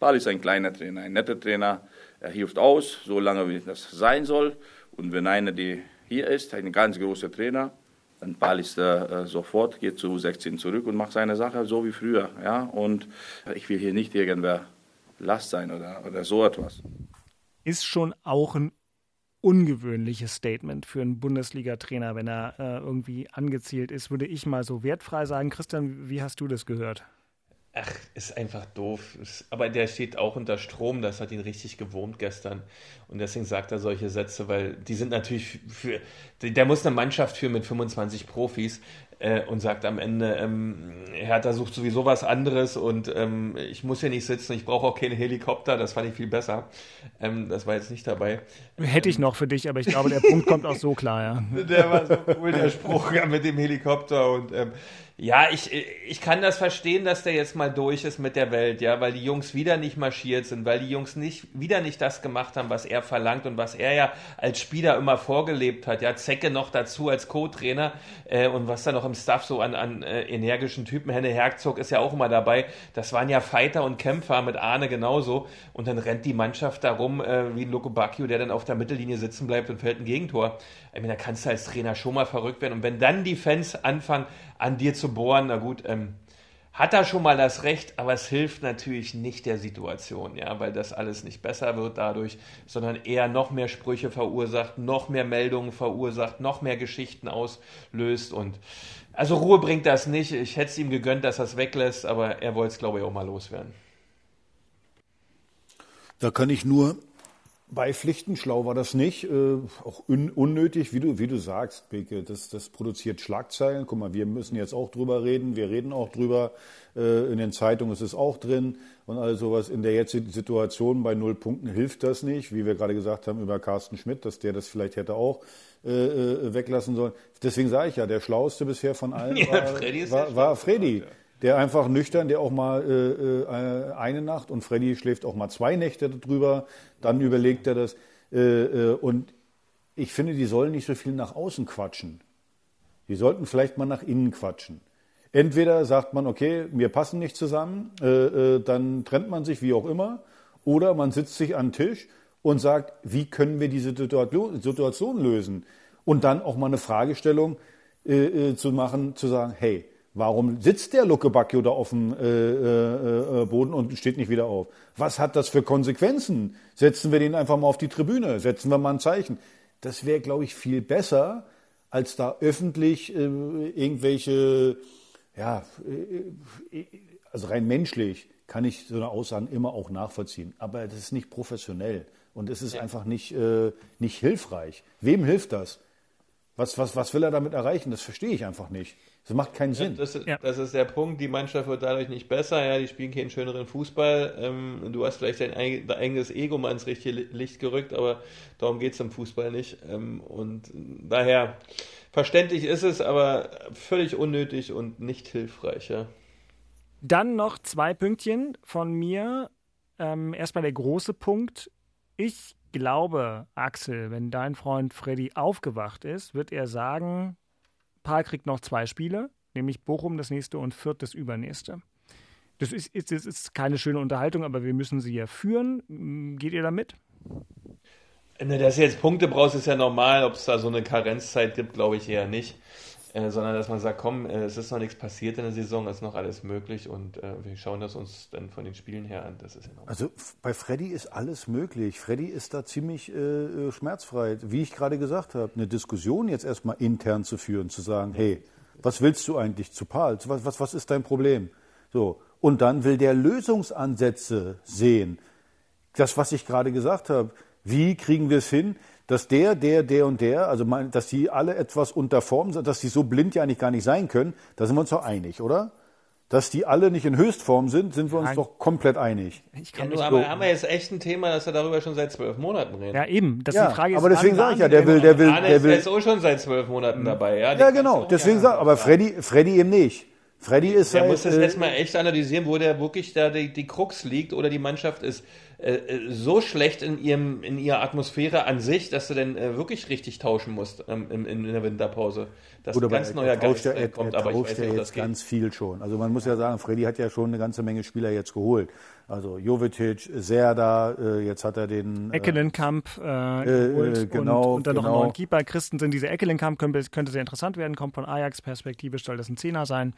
Paul ist ein kleiner Trainer, ein netter Trainer. Er hilft aus, so lange wie das sein soll. Und wenn einer, der hier ist, ein ganz großer Trainer, dann Paul ist äh, äh, sofort, geht zu 16 zurück und macht seine Sache so wie früher. Ja? Und ich will hier nicht irgendwer Last sein oder, oder so etwas. Ist schon auch ein ungewöhnliches Statement für einen Bundesliga-Trainer, wenn er äh, irgendwie angezielt ist, würde ich mal so wertfrei sagen. Christian, wie hast du das gehört? Ach, ist einfach doof. Aber der steht auch unter Strom, das hat ihn richtig gewurmt gestern. Und deswegen sagt er solche Sätze, weil die sind natürlich für. Der muss eine Mannschaft führen mit 25 Profis äh, und sagt am Ende, ähm, Hertha sucht sowieso was anderes und ähm, ich muss hier nicht sitzen, ich brauche auch keinen Helikopter, das fand ich viel besser. Ähm, das war jetzt nicht dabei. Hätte ich noch für dich, aber ich glaube, der Punkt kommt auch so klar, ja. Der war so cool, der Spruch mit dem Helikopter und ähm, ja, ich, ich kann das verstehen, dass der jetzt mal durch ist mit der Welt, ja, weil die Jungs wieder nicht marschiert sind, weil die Jungs nicht, wieder nicht das gemacht haben, was er verlangt und was er ja als Spieler immer vorgelebt hat, ja, Zecke noch dazu als Co-Trainer äh, und was da noch im Staff so an, an äh, energischen Typen, Henne Herzog ist ja auch immer dabei, das waren ja Fighter und Kämpfer mit Arne genauso. Und dann rennt die Mannschaft da rum äh, wie ein Loco Bacchio, der dann auf der Mittellinie sitzen bleibt und fällt ein Gegentor. Ich meine, da kannst du als Trainer schon mal verrückt werden. Und wenn dann die Fans anfangen, an dir zu bohren, na gut, ähm, hat er schon mal das Recht, aber es hilft natürlich nicht der Situation, ja, weil das alles nicht besser wird dadurch, sondern eher noch mehr Sprüche verursacht, noch mehr Meldungen verursacht, noch mehr Geschichten auslöst und also Ruhe bringt das nicht. Ich hätte es ihm gegönnt, dass er es weglässt, aber er wollte es, glaube ich, auch mal loswerden. Da kann ich nur beipflichten, schlau war das nicht. Äh, auch un unnötig, wie du, wie du sagst, Beke, das, das produziert Schlagzeilen. Guck mal, wir müssen jetzt auch drüber reden, wir reden auch drüber. Äh, in den Zeitungen ist es auch drin. Und all sowas in der jetzigen Situation bei null Punkten hilft das nicht, wie wir gerade gesagt haben über Carsten Schmidt, dass der das vielleicht hätte auch äh, äh, weglassen sollen. Deswegen sage ich ja, der schlauste bisher von allen Ja, war, Freddy war, war Freddy. ja. Der einfach nüchtern, der auch mal äh, äh, eine Nacht und Freddy schläft auch mal zwei Nächte drüber, dann überlegt er das. Äh, äh, und ich finde, die sollen nicht so viel nach außen quatschen. Die sollten vielleicht mal nach innen quatschen. Entweder sagt man, okay, wir passen nicht zusammen, äh, äh, dann trennt man sich wie auch immer, oder man sitzt sich an den Tisch und sagt, wie können wir diese Situation lösen? Und dann auch mal eine Fragestellung äh, äh, zu machen, zu sagen, hey, warum sitzt der Luke Bacchio da auf dem äh, äh, äh, Boden und steht nicht wieder auf? Was hat das für Konsequenzen? Setzen wir den einfach mal auf die Tribüne, setzen wir mal ein Zeichen. Das wäre, glaube ich, viel besser, als da öffentlich äh, irgendwelche, ja, äh, also rein menschlich kann ich so eine Aussagen immer auch nachvollziehen. Aber das ist nicht professionell und es ist ja. einfach nicht, äh, nicht hilfreich. Wem hilft das? Was, was, was will er damit erreichen? Das verstehe ich einfach nicht. Das macht keinen Sinn. Das ist, ja. das ist, der Punkt. Die Mannschaft wird dadurch nicht besser. Ja, die spielen keinen schöneren Fußball. Ähm, du hast vielleicht dein eigenes Ego mal ins richtige Licht gerückt, aber darum geht es im Fußball nicht. Ähm, und daher verständlich ist es, aber völlig unnötig und nicht hilfreich. Ja. Dann noch zwei Pünktchen von mir. Ähm, erstmal der große Punkt. Ich glaube, Axel, wenn dein Freund Freddy aufgewacht ist, wird er sagen, Paul kriegt noch zwei Spiele, nämlich Bochum das nächste und Fürth das übernächste. Das ist, ist, ist, keine schöne Unterhaltung, aber wir müssen sie ja führen. Geht ihr da mit? Ne, dass du jetzt Punkte brauchst, ist ja normal. Ob es da so eine Karenzzeit gibt, glaube ich eher nicht. Äh, sondern dass man sagt, komm, äh, es ist noch nichts passiert in der Saison, es ist noch alles möglich und äh, wir schauen das uns dann von den Spielen her an. Das ist also bei Freddy ist alles möglich. Freddy ist da ziemlich äh, äh, schmerzfrei. Wie ich gerade gesagt habe, eine Diskussion jetzt erstmal intern zu führen, zu sagen, hey, was willst du eigentlich zu Pals? Was, was, was ist dein Problem? So. Und dann will der Lösungsansätze sehen. Das, was ich gerade gesagt habe. Wie kriegen wir es hin, dass der, der, der und der, also mein, dass die alle etwas unter Form sind, dass die so blind ja eigentlich gar nicht sein können, da sind wir uns doch einig, oder? Dass die alle nicht in Höchstform sind, sind wir uns Nein. doch komplett einig. Ich kann ja, nur, aber haben wir jetzt echt ein Thema, dass wir darüber schon seit zwölf Monaten reden. Ja, eben. Das ja, die Frage ist, aber deswegen sage ich ja, der will, der will, der will. ist auch schon seit zwölf Monaten dabei. Ja, ja genau. Deswegen sage aber Freddy, Freddy eben nicht. Freddy ist Der halt, muss das äh, jetzt mal echt analysieren, wo der wirklich da die, die Krux liegt oder die Mannschaft ist so schlecht in, ihrem, in ihrer Atmosphäre an sich, dass du dann äh, wirklich richtig tauschen musst ähm, in, in, der Winterpause. Das ist ein ganz neuer Geist er, er, kommt, er aber ich weiß nicht, jetzt ganz viel schon. Also man muss ja sagen, Freddy hat ja schon eine ganze Menge Spieler jetzt geholt. Also Jovetic, Serda, äh, jetzt hat er den... Äh, Eckelenkamp äh, geholt genau, und, und dann genau. noch einen neuen Keeper. Christensen, diese Eckelenkamp könnte, könnte sehr interessant werden, kommt von Ajax, perspektivisch soll das ein Zehner sein.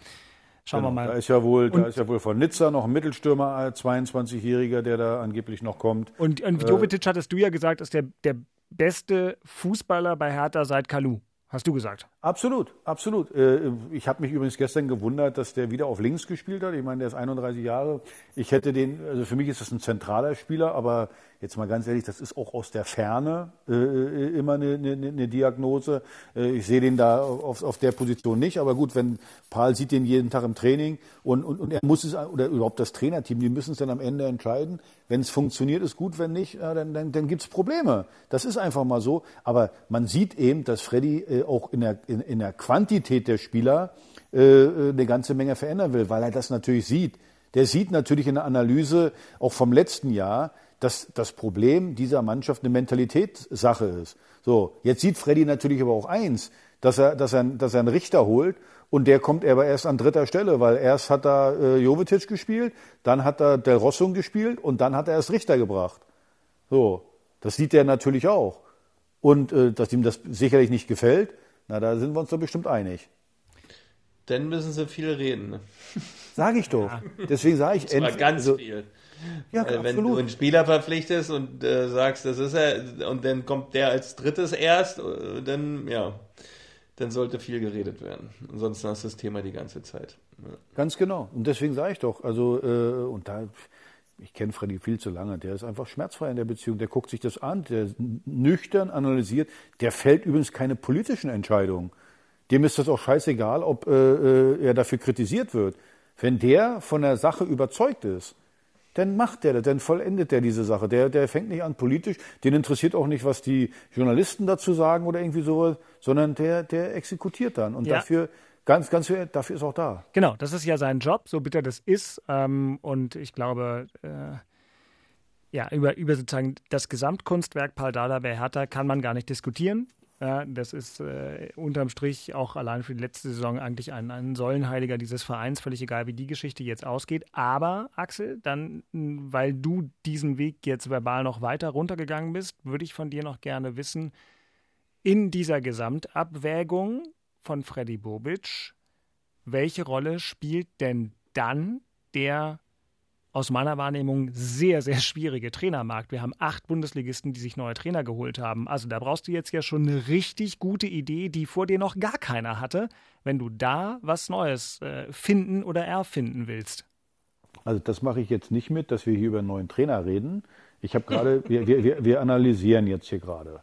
Schauen genau, wir mal. Da ist ja wohl, und, da ist ja wohl von Nizza noch ein Mittelstürmer, 22-Jähriger, der da angeblich noch kommt. Und, und äh, Jovetic hattest du ja gesagt, ist der, der beste Fußballer bei Hertha seit Kalu. Hast du gesagt? Absolut, absolut. Äh, ich habe mich übrigens gestern gewundert, dass der wieder auf links gespielt hat. Ich meine, der ist 31 Jahre. Ich hätte den, also für mich ist das ein zentraler Spieler, aber jetzt mal ganz ehrlich, das ist auch aus der Ferne äh, äh immer eine, eine, eine Diagnose. Äh, ich sehe den da auf, auf der Position nicht, aber gut, wenn Paul sieht den jeden Tag im Training und, und, und er muss es, oder überhaupt das Trainerteam, die müssen es dann am Ende entscheiden. Wenn es funktioniert, ist gut, wenn nicht, ja, dann, dann, dann gibt es Probleme. Das ist einfach mal so. Aber man sieht eben, dass Freddy äh, auch in der, in, in der Quantität der Spieler äh, äh eine ganze Menge verändern will, weil er das natürlich sieht. Der sieht natürlich in der Analyse auch vom letzten Jahr, dass das Problem dieser Mannschaft eine Mentalitätssache ist. So, jetzt sieht Freddy natürlich aber auch eins, dass er, dass er, dass er einen Richter holt und der kommt aber erst an dritter Stelle, weil erst hat er äh, Jovetic gespielt, dann hat er Del Rosso gespielt und dann hat er erst Richter gebracht. So, das sieht er natürlich auch. Und äh, dass ihm das sicherlich nicht gefällt, na, da sind wir uns doch bestimmt einig. Dann müssen sie viel reden. Ne? Sag ich doch. Ja. Deswegen sage ich endlich. ganz also, viel. Ja, äh, wenn absolut. du einen Spieler verpflichtest und äh, sagst, das ist er, und dann kommt der als drittes erst, äh, dann ja, dann sollte viel geredet werden. Ansonsten hast du das Thema die ganze Zeit. Ja. Ganz genau. Und deswegen sage ich doch, also äh, und da ich kenne Freddy viel zu lange, der ist einfach schmerzfrei in der Beziehung, der guckt sich das an, der nüchtern analysiert, der fällt übrigens keine politischen Entscheidungen. Dem ist das auch scheißegal, ob äh, äh er dafür kritisiert wird. Wenn der von der Sache überzeugt ist, dann macht der das, dann vollendet der diese Sache. Der, der fängt nicht an politisch, den interessiert auch nicht, was die Journalisten dazu sagen oder irgendwie sowas, sondern der, der exekutiert dann. Und ja. dafür, ganz, ganz viel, dafür ist auch da. Genau, das ist ja sein Job, so bitter das ist. Ähm, und ich glaube, äh, ja, über, über sozusagen das Gesamtkunstwerk Paul Dada bei Hertha kann man gar nicht diskutieren. Ja, das ist äh, unterm Strich auch allein für die letzte Saison eigentlich ein, ein Säulenheiliger dieses Vereins, völlig egal, wie die Geschichte jetzt ausgeht. Aber, Axel, dann, weil du diesen Weg jetzt verbal noch weiter runtergegangen bist, würde ich von dir noch gerne wissen, in dieser Gesamtabwägung von Freddy Bobic, welche Rolle spielt denn dann der aus meiner Wahrnehmung sehr, sehr schwierige Trainermarkt. Wir haben acht Bundesligisten, die sich neue Trainer geholt haben. Also da brauchst du jetzt ja schon eine richtig gute Idee, die vor dir noch gar keiner hatte, wenn du da was Neues äh, finden oder erfinden willst. Also das mache ich jetzt nicht mit, dass wir hier über einen neuen Trainer reden. Ich habe gerade, wir, wir, wir analysieren jetzt hier gerade.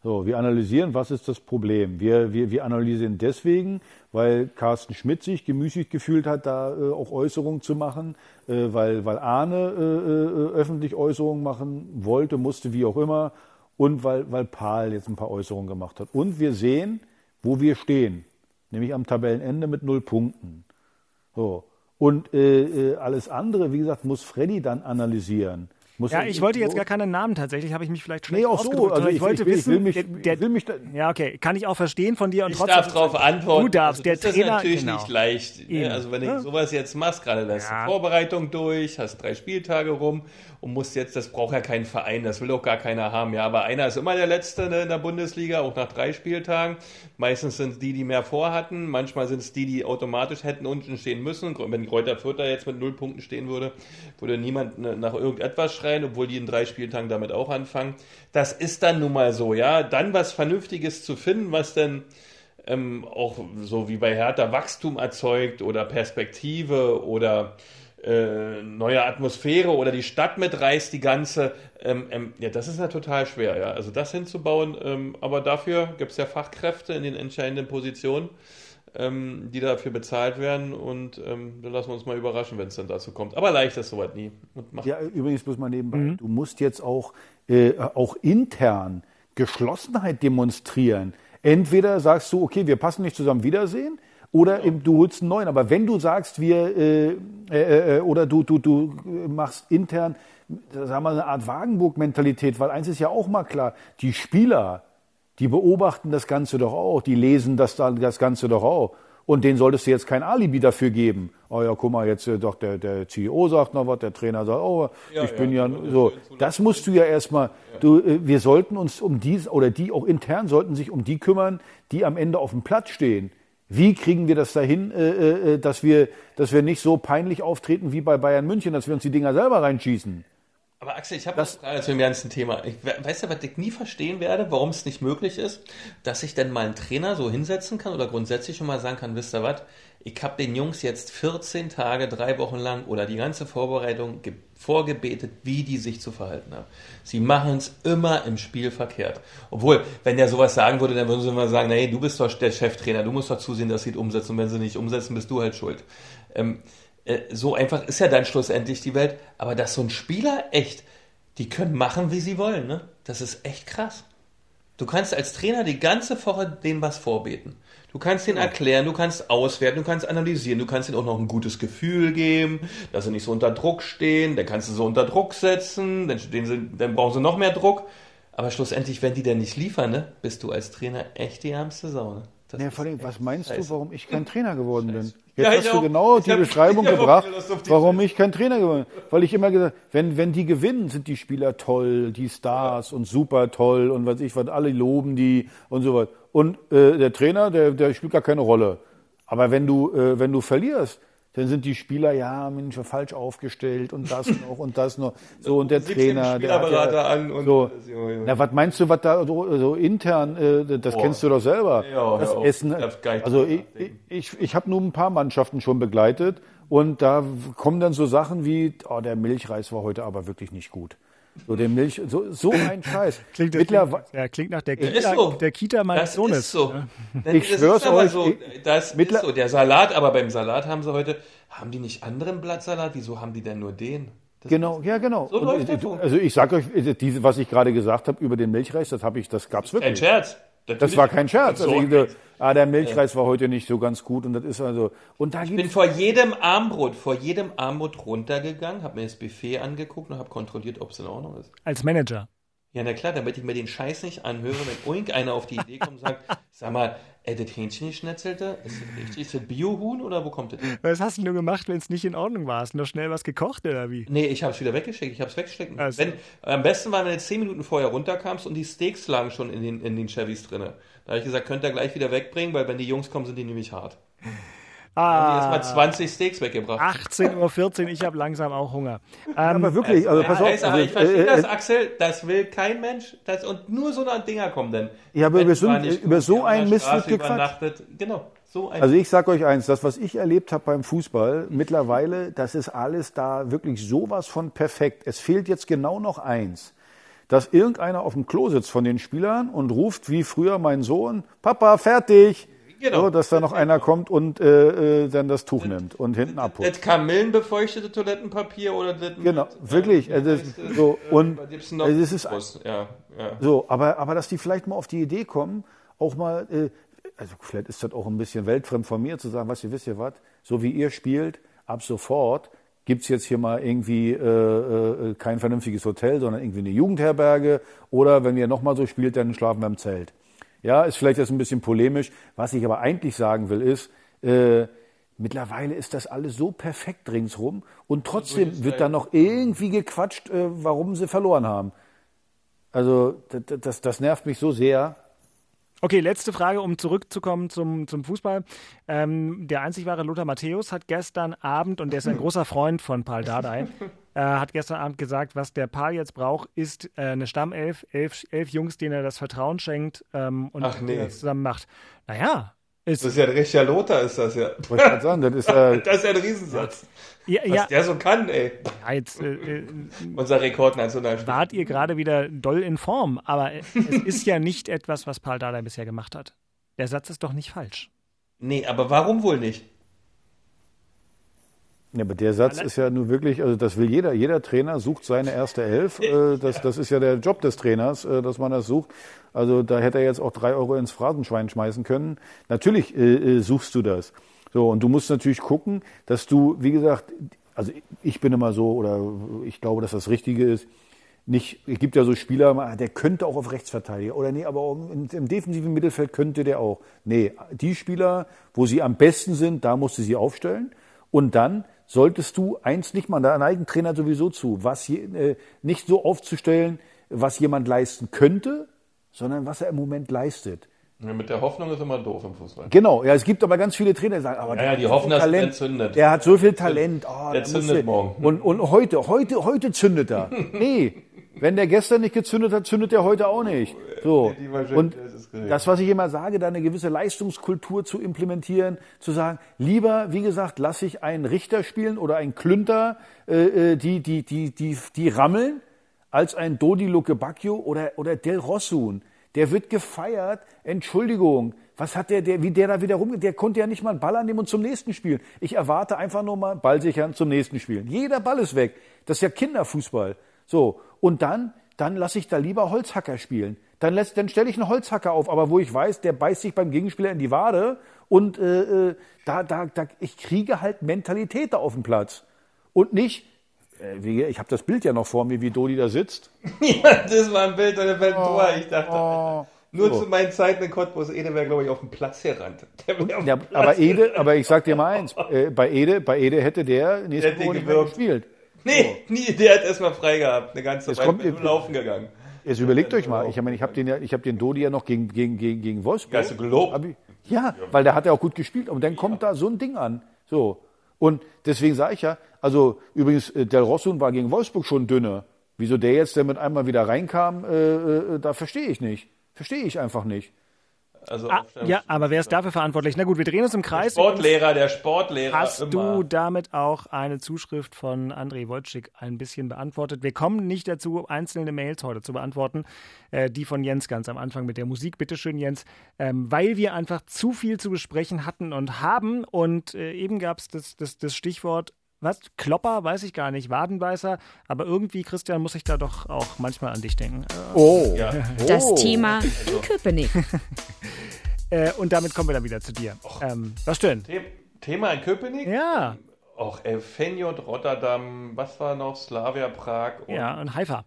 So, wir analysieren, was ist das Problem. Wir, wir, wir analysieren deswegen, weil Carsten Schmidt sich gemüßigt gefühlt hat, da äh, auch Äußerungen zu machen, äh, weil, weil Arne äh, äh, öffentlich Äußerungen machen wollte, musste, wie auch immer, und weil, weil Paul jetzt ein paar Äußerungen gemacht hat. Und wir sehen, wo wir stehen, nämlich am Tabellenende mit null Punkten. So. Und äh, äh, alles andere, wie gesagt, muss Freddy dann analysieren. Muss ja, ich wollte jetzt gar keinen Namen tatsächlich, habe ich mich vielleicht schlecht nee, auch so. Also ich, ich, wollte ich, wissen, will mich, der, der, will mich da, ja okay, kann ich auch verstehen von dir und ich trotzdem. darf darauf antworten. Du darfst. Also, der Trainer ist natürlich genau. nicht leicht. Ne? Also wenn du sowas jetzt machst, gerade lässt ja. Vorbereitung durch, hast drei Spieltage rum und musst jetzt, das braucht ja kein Verein, das will auch gar keiner haben. Ja, aber einer ist immer der Letzte ne, in der Bundesliga, auch nach drei Spieltagen. Meistens sind es die, die mehr vorhatten. Manchmal sind es die, die automatisch hätten unten stehen müssen. Wenn Kräuter Fürther jetzt mit null Punkten stehen würde, würde niemand nach irgendetwas schreien, obwohl die in drei Spieltagen damit auch anfangen. Das ist dann nun mal so, ja. Dann was Vernünftiges zu finden, was dann ähm, auch so wie bei Hertha Wachstum erzeugt oder Perspektive oder äh, neue Atmosphäre oder die Stadt mitreißt, die ganze. Ähm, ähm, ja, das ist ja total schwer, ja. Also das hinzubauen, ähm, aber dafür gibt es ja Fachkräfte in den entscheidenden Positionen ähm, die dafür bezahlt werden. Und ähm, dann lassen wir uns mal überraschen, wenn es dann dazu kommt. Aber leicht ist soweit nie. ja, übrigens muss man nebenbei, mhm. du musst jetzt auch, äh, auch intern Geschlossenheit demonstrieren. Entweder sagst du, okay, wir passen nicht zusammen, Wiedersehen, oder ja. du holst einen neuen. Aber wenn du sagst, wir äh, äh, äh, oder du, du, du machst intern, sagen wir, eine Art Wagenburg-Mentalität, weil eins ist ja auch mal klar, die Spieler, die beobachten das Ganze doch auch, die lesen das, das Ganze doch auch. Und denen solltest du jetzt kein Alibi dafür geben. Oh ja, guck mal, jetzt äh, doch der, der CEO sagt noch was, der Trainer sagt, oh, ja, ich ja, bin ja, so. Das musst du ja erstmal, ja. du, äh, wir sollten uns um die, oder die auch intern sollten sich um die kümmern, die am Ende auf dem Platz stehen. Wie kriegen wir das dahin, äh, äh, äh dass wir, dass wir nicht so peinlich auftreten wie bei Bayern München, dass wir uns die Dinger selber reinschießen? Aber Axel, ich habe eine Frage zu dem ganzen Thema. Ich weiß ja, was ich nie verstehen werde, warum es nicht möglich ist, dass ich denn mal einen Trainer so hinsetzen kann oder grundsätzlich schon mal sagen kann, wisst ihr was, ich habe den Jungs jetzt 14 Tage, drei Wochen lang oder die ganze Vorbereitung vorgebetet, wie die sich zu verhalten haben. Sie machen es immer im Spiel verkehrt. Obwohl, wenn der sowas sagen würde, dann würden sie immer sagen, nee, du bist doch der Cheftrainer, du musst doch zusehen, dass sie es umsetzen. Und wenn sie nicht umsetzen, bist du halt schuld. Ähm, äh, so einfach ist ja dann schlussendlich die Welt. Aber dass so ein Spieler echt, die können machen, wie sie wollen, ne? Das ist echt krass. Du kannst als Trainer die ganze Woche denen was vorbeten. Du kannst denen erklären, du kannst auswerten, du kannst analysieren, du kannst ihnen auch noch ein gutes Gefühl geben, dass sie nicht so unter Druck stehen, dann kannst du sie unter Druck setzen, dann, sie, dann brauchen sie noch mehr Druck. Aber schlussendlich, wenn die dann nicht liefern, ne, bist du als Trainer echt die ärmste Sau. Ne? Ja, vor allem, was meinst Scheiße. du, warum ich kein Trainer geworden bin? Jetzt ja, hast du genau die Beschreibung gebracht, warum ich kein Trainer geworden bin. Weil ich immer gesagt wenn, wenn die gewinnen, sind die Spieler toll, die Stars ja. und super toll und was ich was, alle loben die und so was. Und äh, der Trainer, der, der spielt gar keine Rolle. Aber wenn du, äh, wenn du verlierst, dann sind die Spieler, ja, Mensch, falsch aufgestellt und das noch und das noch. So, und der Trainer, der hat ja, an und so. Na, was meinst du, was da so, so intern, äh, das Boah. kennst du doch selber. Ja, das Essen. Also ich, ich, ich habe nur ein paar Mannschaften schon begleitet und da kommen dann so Sachen wie, oh, der Milchreis war heute aber wirklich nicht gut. So der Milch, so, so ein Scheiß. Klingt, Mittlerweile, klingt, ja, klingt nach der Kita, so. der Kita meines Sohnes. Ist so. Ja. Ich schwör's euch. So, das ist so. Der Salat, aber beim Salat haben sie heute, haben die nicht anderen Blattsalat? Wieso haben die denn nur den? Das genau, ja genau. So Und, äh, also ich sage euch, äh, diese, was ich gerade gesagt habe über den Milchreis, das habe ich, das gab's wirklich. Ein Scherz. Das war kein Scherz. Also ich, ah, der Milchreis war heute nicht so ganz gut und das ist also. Und da ich bin vor jedem Armbrot, vor jedem Armbrot runtergegangen, habe mir das Buffet angeguckt und habe kontrolliert, ob es in Ordnung ist. Als Manager. Ja, na klar, damit ich mir den Scheiß nicht anhöre, wenn irgend einer auf die Idee kommt und sagt, sag mal, ey, das Hähnchen geschnetzelte, ist das richtig, ist das Biohuhn oder wo kommt das? Was hast du nur gemacht, wenn es nicht in Ordnung war? Hast du noch schnell was gekocht oder wie? Nee, ich habe es wieder weggeschickt, ich habe es weggesteckt. Also. Wenn, am besten war, wenn du zehn Minuten vorher runterkamst und die Steaks lagen schon in den, in den Chevys drinne. Da habe ich gesagt, könnt ihr gleich wieder wegbringen, weil wenn die Jungs kommen, sind die nämlich hart. Ah, erstmal 20 Steaks weggebracht. 18.14 Uhr, ich habe langsam auch Hunger. Ähm, Aber wirklich, also pass Ja, auf. ist, aber Also, ich verstehe äh, das, äh, Axel, das will kein Mensch. Das, und nur so eine Dinger kommen dann. Ja, aber nicht über so hier an einen Mist wird gequatscht. Genau, so ein Also ich sage euch eins, das, was ich erlebt habe beim Fußball, mittlerweile, das ist alles da wirklich sowas von perfekt. Es fehlt jetzt genau noch eins, dass irgendeiner auf dem Klo sitzt von den Spielern und ruft, wie früher mein Sohn, Papa, fertig. Genau. So, dass da noch einer kommt und äh, äh, dann das Tuch nimmt und hinten abholt. das kamillenbefeuchtete Toilettenpapier oder das Genau, mit, wirklich. Äh, Also, wie heißt so, äh, und es ist Brust. ja, ja. So, aber, aber dass die vielleicht mal auf die Idee kommen, auch mal, äh, also vielleicht ist das auch ein bisschen weltfremd von mir zu sagen, was ihr wisst ihr was, so wie ihr spielt, ab sofort gibt's jetzt hier mal irgendwie äh, äh, kein vernünftiges Hotel, sondern irgendwie eine Jugendherberge oder wenn ihr nochmal so spielt, dann schlafen wir im Zelt. Ja, ist vielleicht jetzt ein bisschen polemisch. Was ich aber eigentlich sagen will, ist, äh, mittlerweile ist das alles so perfekt ringsrum und trotzdem wird da noch irgendwie gequatscht, äh, warum sie verloren haben. Also das, das, das nervt mich so sehr. Okay, letzte Frage, um zurückzukommen zum, zum Fußball. Ähm, der einzig wahre Lothar Matthäus hat gestern Abend, und der ist ein großer Freund von Paul Dardai, äh, hat gestern Abend gesagt, was der Paul jetzt braucht, ist äh, eine Stammelf, elf, elf Jungs, denen er das Vertrauen schenkt ähm, und Ach, nee. die das zusammen macht. Naja, ist, Das ist ja ein richtiger Lothar, ist das ja. Wollte ich gerade sagen, das ist äh, Das ist ja ein Riesensatz. ja, Was ja, der so kann, ey. ja, jetzt äh, äh, Unser Rekordnationalspieler. wart ihr gerade wieder doll in Form, aber es ist ja nicht etwas, was Paul Dardai bisher gemacht hat. Der Satz ist doch nicht falsch. Nee, aber warum wohl nicht? Ja, aber der Satz ist ja nun wirklich, also das will jeder, jeder Trainer sucht seine erste Elf. Äh, das, das ist ja der Job des Trainers, äh, dass man das sucht. Also da hätte er jetzt auch drei Euro ins Phrasenschwein schmeißen können. Natürlich äh, äh, suchst du das. So, und du musst natürlich gucken, dass du, wie gesagt, also ich bin immer so, oder ich glaube, dass das Richtige ist, nicht, es gibt ja so Spieler, der könnte auch auf Rechtsverteidiger oder nee, aber im, im defensiven Mittelfeld könnte der auch. Nee, die Spieler, wo sie am besten sind, da musst du sie aufstellen. Und dann solltest du eins nicht mal, da neigen Trainer sowieso zu, was je, äh, nicht so aufzustellen, was jemand leisten könnte, sondern was er im Moment leistet. Ja, mit der Hoffnung ist immer doof im Fußball. Genau, ja, es gibt aber ganz viele Trainer, die sagen, aber Ja, der ja, hat die so hoffen, viel dass der Talent, zündet. Der hat so viel Talent. Oh, Der zündet morgen. Und, und heute, heute, heute zündet er. Nee, wenn der gestern nicht gezündet hat, zündet er heute auch nicht. So. Und das, was ich immer sage, da eine gewisse Leistungskultur zu implementieren, zu sagen, lieber, wie gesagt, lasse ich einen Richter spielen oder einen Klünter, äh, äh, die, die, die, die, die rammeln, als ein Dodi Luke Bacchio oder, oder Del Rossun. Der wird gefeiert. Entschuldigung. Was hat der, der, wie der da wieder rum, der konnte ja nicht mal einen Ball annehmen und zum nächsten spielen. Ich erwarte einfach nur mal Ball sichern zum nächsten spielen. Jeder Ball ist weg. Das ist ja Kinderfußball. So. Und dann, dann lasse ich da lieber Holzhacker spielen. Dann lässt, dann stelle ich einen Holzhacker auf, aber wo ich weiß, der beißt sich beim Gegenspieler in die Wade und äh, äh, da, da, da, ich kriege halt Mentalität da auf dem Platz. Und nicht, äh, wie, ich habe das Bild ja noch vor mir, wie Dodi da sitzt. Ja, das war ein Bild, da fällt ein Tor. Ich dachte, Oh. nur So. zu meinen Zeiten in Cottbus, Ede wäre, glaube ich, auf dem Platz. Der auf Ja, aber Ede, aber ich sag dir mal eins, äh, bei Ede, bei Ede hätte der nächste Woche nicht mehr gewirkt. gespielt. Nee, nie, der hat erstmal frei gehabt, eine ganze Zeit, kommt- mit laufen gegangen. Jetzt überlegt euch mal, ich meine, ich habe den ja, ich habe den Dodi ja noch gegen gegen gegen gegen Wolfsburg. Hast du gelobt? Hab ich- Ja, weil der hat ja auch gut gespielt und dann kommt da so ein Ding an. So. Und deswegen sage ich ja, also übrigens äh, Del Rossun war gegen Wolfsburg schon dünner. Wieso der jetzt damit einmal wieder reinkam, äh, äh, da verstehe ich nicht. Verstehe ich einfach nicht. Also Ah, ja, aber wer ist dafür verantwortlich? Na gut, wir drehen uns im Kreis. Sportlehrer, der Sportlehrer. Hast immer. du damit auch eine Zuschrift von André Wojcik ein bisschen beantwortet? Wir kommen nicht dazu, einzelne Mails heute zu beantworten, äh, die von Jens ganz am Anfang mit der Musik. Bitte schön, Jens, ähm, weil wir einfach zu viel zu besprechen hatten und haben. Und äh, eben gab es das, das, das Stichwort, was? Klopper, weiß ich gar nicht, Wadenbeißer. Aber irgendwie, Christian, muss ich da doch auch manchmal an dich denken. Oh. Ja. Das Oh. Thema in Köpenick. Äh, und damit kommen wir dann wieder zu dir. Ähm, was denn? The Thema in Köpenick? Ja, Auch äh, Rotterdam, was war noch? Slavia, Prag und ja, und Haifa.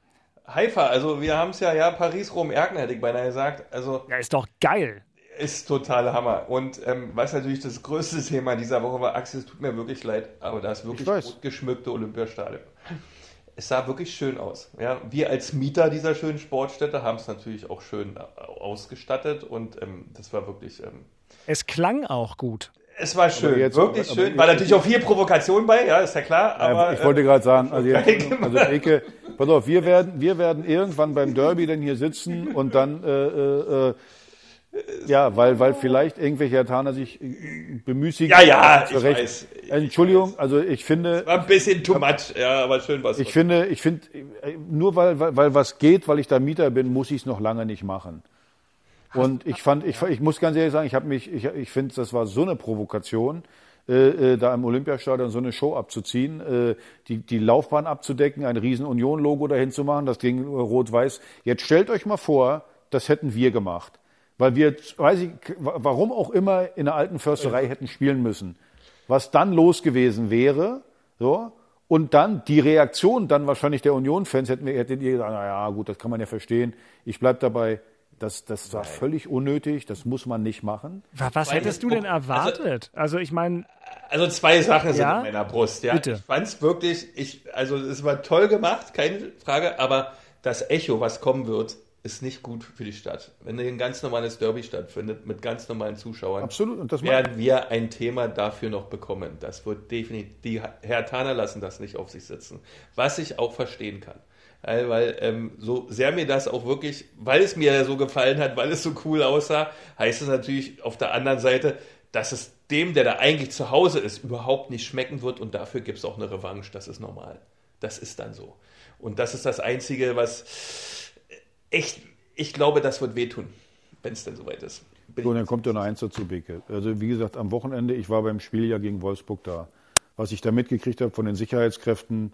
Haifa, also wir haben es ja, ja, Paris, Rom, Erken, hätte ich beinahe gesagt. Also Ja, ist doch geil. Ist total Hammer. Und ähm, was natürlich das größte Thema dieser Woche war, Axel, es tut mir wirklich leid, aber das wirklich gut geschmückte Olympiastadion. Es sah wirklich schön aus. Ja, wir als Mieter dieser schönen Sportstätte haben es natürlich auch schön äh, ausgestattet und ähm, das war wirklich. Ähm, Es klang auch gut. es war schön, jetzt- wirklich aber schön. ich- War natürlich auch viel Provokation bei, ja, ist ja klar. Aber, ich wollte äh, gerade sagen, also, jetzt, geil also Eke, pass auf, wir werden, wir werden irgendwann beim Derby dann hier sitzen und dann, äh, äh, äh, ja, weil, weil vielleicht irgendwelche Hertaner sich äh, bemüßigen. Ja, ja, zu ich Recht. weiß. Ich Entschuldigung, also ich finde, war ein bisschen too much, ja, aber schön was. ich finde, ich finde, äh, nur weil, weil, weil was geht, weil ich da Mieter bin, muss ich es noch lange nicht machen. Und ich fand, ich, ich muss ganz ehrlich sagen, ich habe mich, ich, ich finde, das war so eine Provokation, äh, äh, da im Olympiastadion so eine Show abzuziehen, äh, die, die Laufbahn abzudecken, ein riesen Union-Logo dahin zu machen, das ging rot-weiß. Jetzt stellt euch mal vor, das hätten wir gemacht. Weil wir, weiß ich, warum auch immer in der alten Försterei hätten spielen müssen. Was dann los gewesen wäre, so, und dann die Reaktion dann wahrscheinlich der Union-Fans hätten wir, hättet ihr gesagt, na ja, gut, das kann man ja verstehen. Ich bleib dabei, das, das war völlig unnötig, das muss man nicht machen. Wa- Was Weil hättest du denn also- erwartet? Also, ich meine, Also zwei Sachen sind Ja? in meiner Brust. Ja, Bitte. ich fand's wirklich, ich, also es war toll gemacht, keine Frage, aber das Echo, was kommen wird, ist nicht gut für die Stadt. Wenn hier ein ganz normales Derby stattfindet mit ganz normalen Zuschauern, Absolut, und das werden wir ein Thema dafür noch bekommen. Das wird definitiv, die Herr Taner lassen das nicht auf sich sitzen. Was ich auch verstehen kann. Weil, weil ähm, so sehr mir das auch wirklich, weil es mir so gefallen hat, weil es so cool aussah, heißt es natürlich auf der anderen Seite, dass es dem, der da eigentlich zu Hause ist, überhaupt nicht schmecken wird und dafür gibt es auch eine Revanche. Das ist normal. Das ist dann so. Und das ist das Einzige, was echt, ich glaube, das wird wehtun, wenn es denn soweit ist. Bin So, und dann kommt ja noch eins dazu, Beke. Also wie gesagt, am Wochenende, ich war beim Spiel ja gegen Wolfsburg da. Was ich da mitgekriegt habe von den Sicherheitskräften,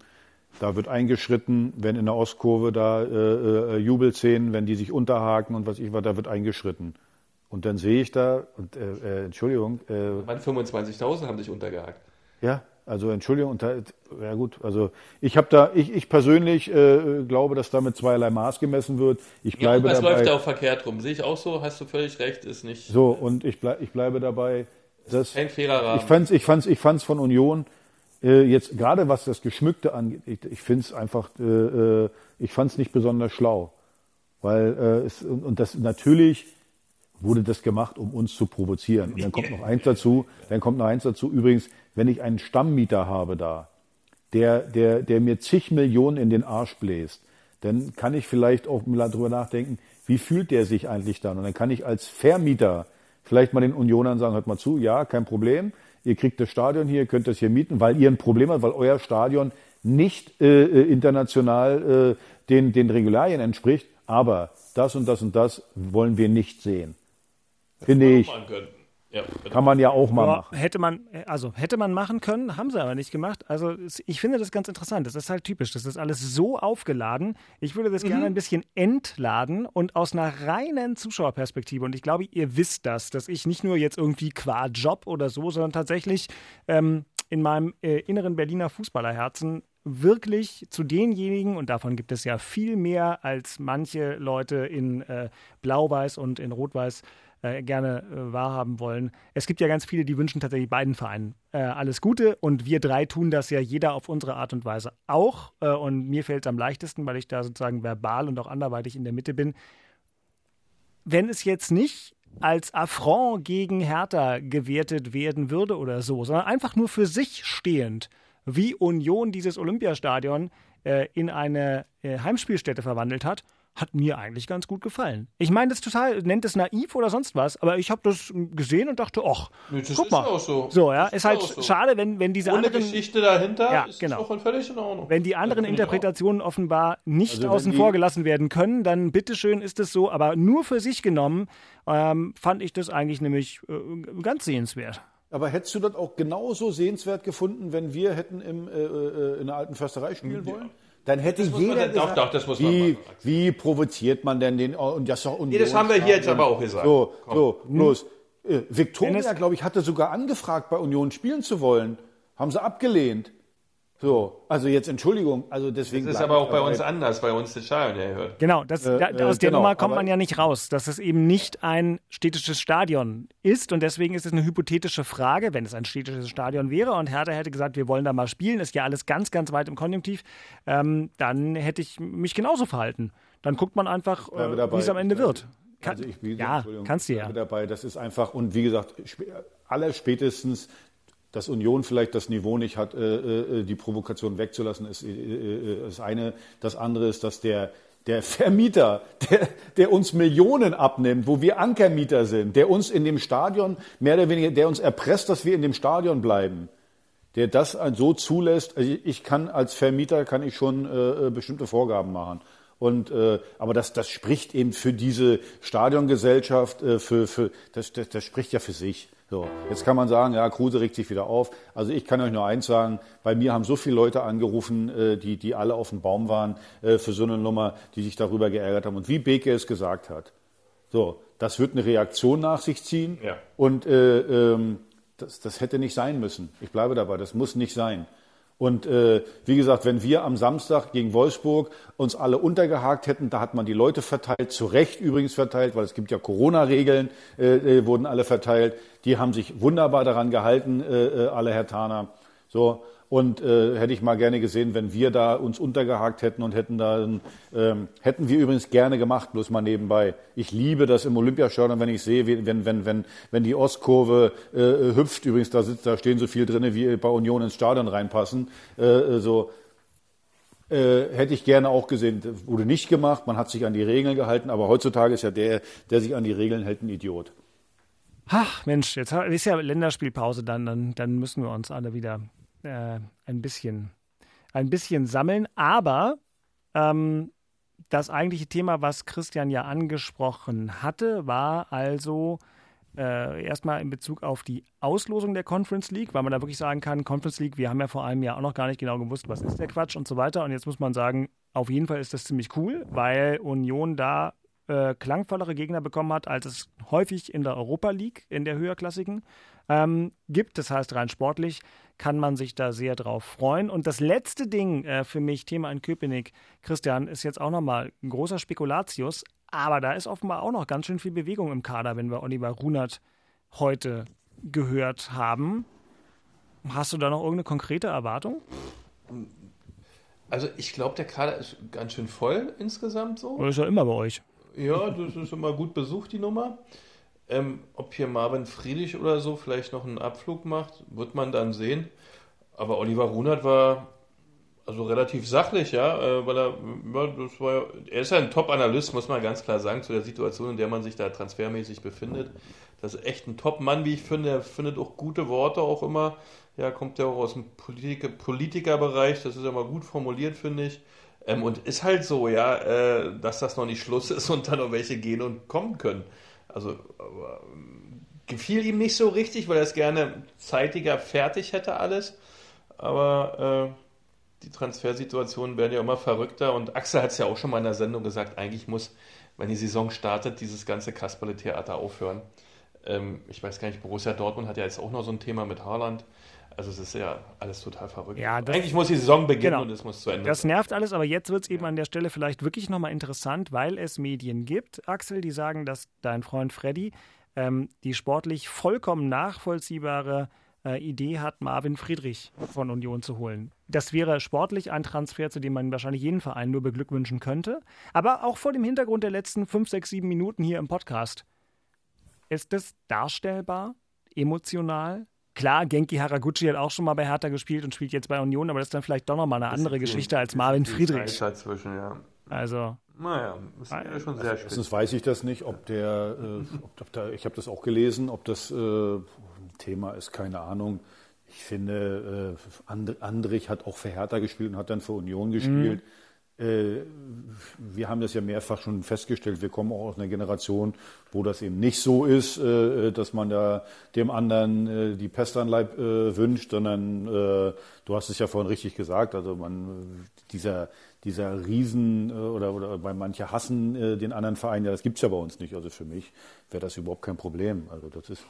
da wird eingeschritten, wenn in der Ostkurve da äh, äh, Jubelszenen, wenn die sich unterhaken und was ich war, da wird eingeschritten. Und dann sehe ich da, und, äh, äh, Entschuldigung, äh, Mann, 25.000 haben sich untergehakt. ja, also Entschuldigung, und da, ja gut, also ich habe da, ich, ich persönlich äh, glaube, dass da mit zweierlei Maß gemessen wird. Ich Ja, bleibe was dabei. läuft da auch verkehrt rum? Sehe ich auch so, hast du völlig recht, ist nicht So, und ich, bleib, ich bleibe dabei, dass kein fairer Rahmen. ich fand's, ich fand's, ich fand's von Union äh, jetzt gerade was das Geschmückte angeht, ich, ich finde es einfach, äh, äh, ich fand's nicht besonders schlau, weil äh, es, und, und das natürlich wurde das gemacht, um uns zu provozieren. Und dann kommt noch eins dazu, dann kommt noch eins dazu. Übrigens, wenn ich einen Stammmieter habe da, der, der, der mir zig Millionen in den Arsch bläst, dann kann ich vielleicht auch mal drüber nachdenken, wie fühlt der sich eigentlich dann? Und dann kann ich als Vermieter vielleicht mal den Unionern sagen, hört mal zu, ja, kein Problem, ihr kriegt das Stadion hier, ihr könnt das hier mieten, weil ihr ein Problem habt, weil euer Stadion nicht äh, äh, international äh, den, den Regularien entspricht, aber das und das und das wollen wir nicht sehen. Finde ich. Ja, Kann man ja auch mal Ja, machen. hätte man, also hätte man machen können, haben sie aber nicht gemacht. Also ich finde das ganz interessant. Das ist halt typisch. Das ist alles so aufgeladen. Ich würde das gerne ein bisschen entladen und aus einer reinen Zuschauerperspektive. Und ich glaube, ihr wisst das, dass ich nicht nur jetzt irgendwie qua Job oder so, sondern tatsächlich ähm, in meinem äh, inneren Berliner Fußballerherzen wirklich zu denjenigen, und davon gibt es ja viel mehr als manche Leute in äh, Blau-Weiß und in Rot-Weiß äh, gerne äh, wahrhaben wollen. Es gibt ja ganz viele, die wünschen tatsächlich beiden Vereinen äh, alles Gute und wir drei tun das ja jeder auf unsere Art und Weise auch. Äh, und mir fällt es am leichtesten, weil ich da sozusagen verbal und auch anderweitig in der Mitte bin. Wenn es jetzt nicht als Affront gegen Hertha gewertet werden würde oder so, sondern einfach nur für sich stehend, wie Union dieses Olympiastadion äh, in eine Heimspielstätte verwandelt hat, hat mir eigentlich ganz gut gefallen. Ich meine das total, nennt es naiv oder sonst was, aber ich habe das gesehen und dachte, ach, Nee, das guck ist mal. auch so. So, ja, Das ist ist halt so. schade, wenn, wenn diese Ohne anderen Geschichte dahinter Ja, ist genau. auch völlig in Ordnung. wenn die anderen. Interpretationen offenbar nicht Also außen vor gelassen werden können, dann bitteschön ist es so. Aber nur für sich genommen ähm, fand ich das eigentlich nämlich äh, ganz sehenswert. Aber hättest du das auch genauso sehenswert gefunden, wenn wir hätten im, äh, äh, in der alten Försterei spielen wollen? Dann hätte Das jeder dann- doch, gesagt, doch, das muss man wie, machen, wie provoziert man denn den und das ist doch Nee, das haben wir hier jetzt aber auch gesagt. So, Komm. so, bloß. Äh, Victoria, glaube ich, hatte sogar angefragt, bei Union spielen zu wollen. Haben sie abgelehnt. So, also jetzt Entschuldigung, also deswegen. Das ist aber auch bei uns anders, bei uns das Stadion erhört. Genau, das, Äh, da, äh, aus der genau, Nummer kommt aber- man ja nicht raus, dass es eben nicht ein städtisches Stadion ist und deswegen ist es eine hypothetische Frage, wenn es ein städtisches Stadion wäre und Hertha hätte gesagt, wir wollen da mal spielen, ist ja alles ganz, ganz weit im Konjunktiv, ähm, dann hätte ich mich genauso verhalten. Dann guckt man einfach, äh, wie es am Ende Ich bleibe- wird. Kann, Also ich, wie gesagt, ja, kannst du ich ja. dabei, das ist einfach, und wie gesagt, sp- allerspätestens, dass Union vielleicht das Niveau nicht hat, äh, äh, die Provokation wegzulassen, ist äh, das eine. Das andere ist, dass der, der Vermieter, der, der uns Millionen abnimmt, wo wir Ankermieter sind, der uns in dem Stadion, mehr oder weniger, der uns erpresst, dass wir in dem Stadion bleiben, der das so zulässt, also ich kann als Vermieter kann ich schon äh, bestimmte Vorgaben machen. Und äh, aber das, das spricht eben für diese Stadiongesellschaft, äh, für, für das, das, das spricht ja für sich. So, jetzt kann man sagen, ja, Kruse regt sich wieder auf. Also ich kann euch nur eins sagen, bei mir haben so viele Leute angerufen, äh, die, die alle auf dem Baum waren äh, für so eine Nummer, die sich darüber geärgert haben. Und wie Beke es gesagt hat, so, das wird eine Reaktion nach sich ziehen. Ja. Und äh, ähm, das, das hätte nicht sein müssen. Ich bleibe dabei, das muss nicht sein. Und äh, wie gesagt, wenn wir am Samstag gegen Wolfsburg uns alle untergehakt hätten, da hat man die Leute verteilt, zu Recht übrigens verteilt, weil es gibt ja Corona-Regeln, äh, äh, wurden alle verteilt. Die haben sich wunderbar daran gehalten, äh, äh, alle Herr Taner. So, und äh, hätte ich mal gerne gesehen, wenn wir da uns untergehakt hätten und hätten da, ähm, hätten wir übrigens gerne gemacht, bloß mal nebenbei. Ich liebe das im Olympiastadion, wenn ich sehe, wenn, wenn, wenn, wenn die Ostkurve äh, hüpft, übrigens da sitzt, da stehen so viel drinne, wie bei Union ins Stadion reinpassen, äh, so. Äh, hätte ich gerne auch gesehen, wurde nicht gemacht, man hat sich an die Regeln gehalten, aber heutzutage ist ja der, der sich an die Regeln hält, ein Idiot. Ach Mensch, jetzt ist ja Länderspielpause, dann, dann, dann müssen wir uns alle wieder äh, ein bisschen, ein bisschen sammeln. Aber ähm, das eigentliche Thema, was Christian ja angesprochen hatte, war also äh, erstmal in Bezug auf die Auslosung der Conference League, weil man da wirklich sagen kann, Conference League, wir haben ja vor einem Jahr auch noch gar nicht genau gewusst, was ist der Quatsch und so weiter. Und jetzt muss man sagen, auf jeden Fall ist das ziemlich cool, weil Union da äh, klangvollere Gegner bekommen hat, als es häufig in der Europa League, in der höherklassigen, ähm, gibt. Das heißt, rein sportlich kann man sich da sehr drauf freuen. Und das letzte Ding äh, für mich, Thema in Köpenick, Christian, ist jetzt auch nochmal ein großer Spekulatius, aber da ist offenbar auch noch ganz schön viel Bewegung im Kader, wenn wir Oliver Runert heute gehört haben. Hast du da noch irgendeine konkrete Erwartung? Also ich glaube, der Kader ist ganz schön voll insgesamt so. Oder ist ja immer bei euch? Ja, das ist immer gut besucht, die Nummer. Ähm, ob hier Marvin Friedrich oder so vielleicht noch einen Abflug macht, wird man dann sehen. Aber Oliver Runert war also relativ sachlich, ja, äh, weil er, das war, er ist ja ein Top-Analyst, muss man ganz klar sagen, zu der Situation, in der man sich da transfermäßig befindet. Das ist echt ein Top-Mann, wie ich finde. Er findet auch gute Worte auch immer. Ja, kommt ja auch aus dem Politik Politikerbereich. Das ist ja mal gut formuliert, finde ich. Ähm, und ist halt so, ja, äh, dass das noch nicht Schluss ist und dann noch welche gehen und kommen können. Also, ähm, gefiel ihm nicht so richtig, weil er es gerne zeitiger fertig hätte alles. Aber äh, die Transfersituationen werden ja immer verrückter und Axel hat es ja auch schon mal in der Sendung gesagt, eigentlich muss, wenn die Saison startet, dieses ganze Kasperle-Theater aufhören. Ähm, ich weiß gar nicht, Borussia Dortmund hat ja jetzt auch noch so ein Thema mit Haaland. Also es ist ja alles total verrückt. Ja, eigentlich muss die Saison beginnen Genau. und es muss zu Ende Das nervt alles, aber jetzt wird es eben an der Stelle vielleicht wirklich nochmal interessant, weil es Medien gibt, Axel, die sagen, dass dein Freund Freddy ähm, die sportlich vollkommen nachvollziehbare äh, Idee hat, Marvin Friedrich von Union zu holen. Das wäre sportlich ein Transfer, zu dem man wahrscheinlich jeden Verein nur beglückwünschen könnte. Aber auch vor dem Hintergrund der letzten fünf, sechs, sieben Minuten hier im Podcast. Ist das darstellbar? Emotional? Klar, Genki Haraguchi hat auch schon mal bei Hertha gespielt und spielt jetzt bei Union, aber das ist dann vielleicht doch nochmal eine andere Geschichte als Marvin Friedrich. Dazwischen, ja. Also, Naja, ist ja schon sehr spät. Erstens weiß ich das nicht, ob der, äh, ob, ob da, ich habe das auch gelesen, ob das äh, ein Thema ist, keine Ahnung. Ich finde, äh, And Andrich hat auch für Hertha gespielt und hat dann für Union gespielt. Äh, wir haben das ja mehrfach schon festgestellt. Wir kommen auch aus einer Generation, wo das eben nicht so ist, äh, dass man da dem anderen äh, die Pest an Leib äh, wünscht, sondern äh, du hast es ja vorhin richtig gesagt. Also man dieser dieser Riesen äh, oder oder bei manche hassen äh, den anderen Verein. Ja, das gibt's ja bei uns nicht. Also für mich wäre das überhaupt kein Problem. Also das ist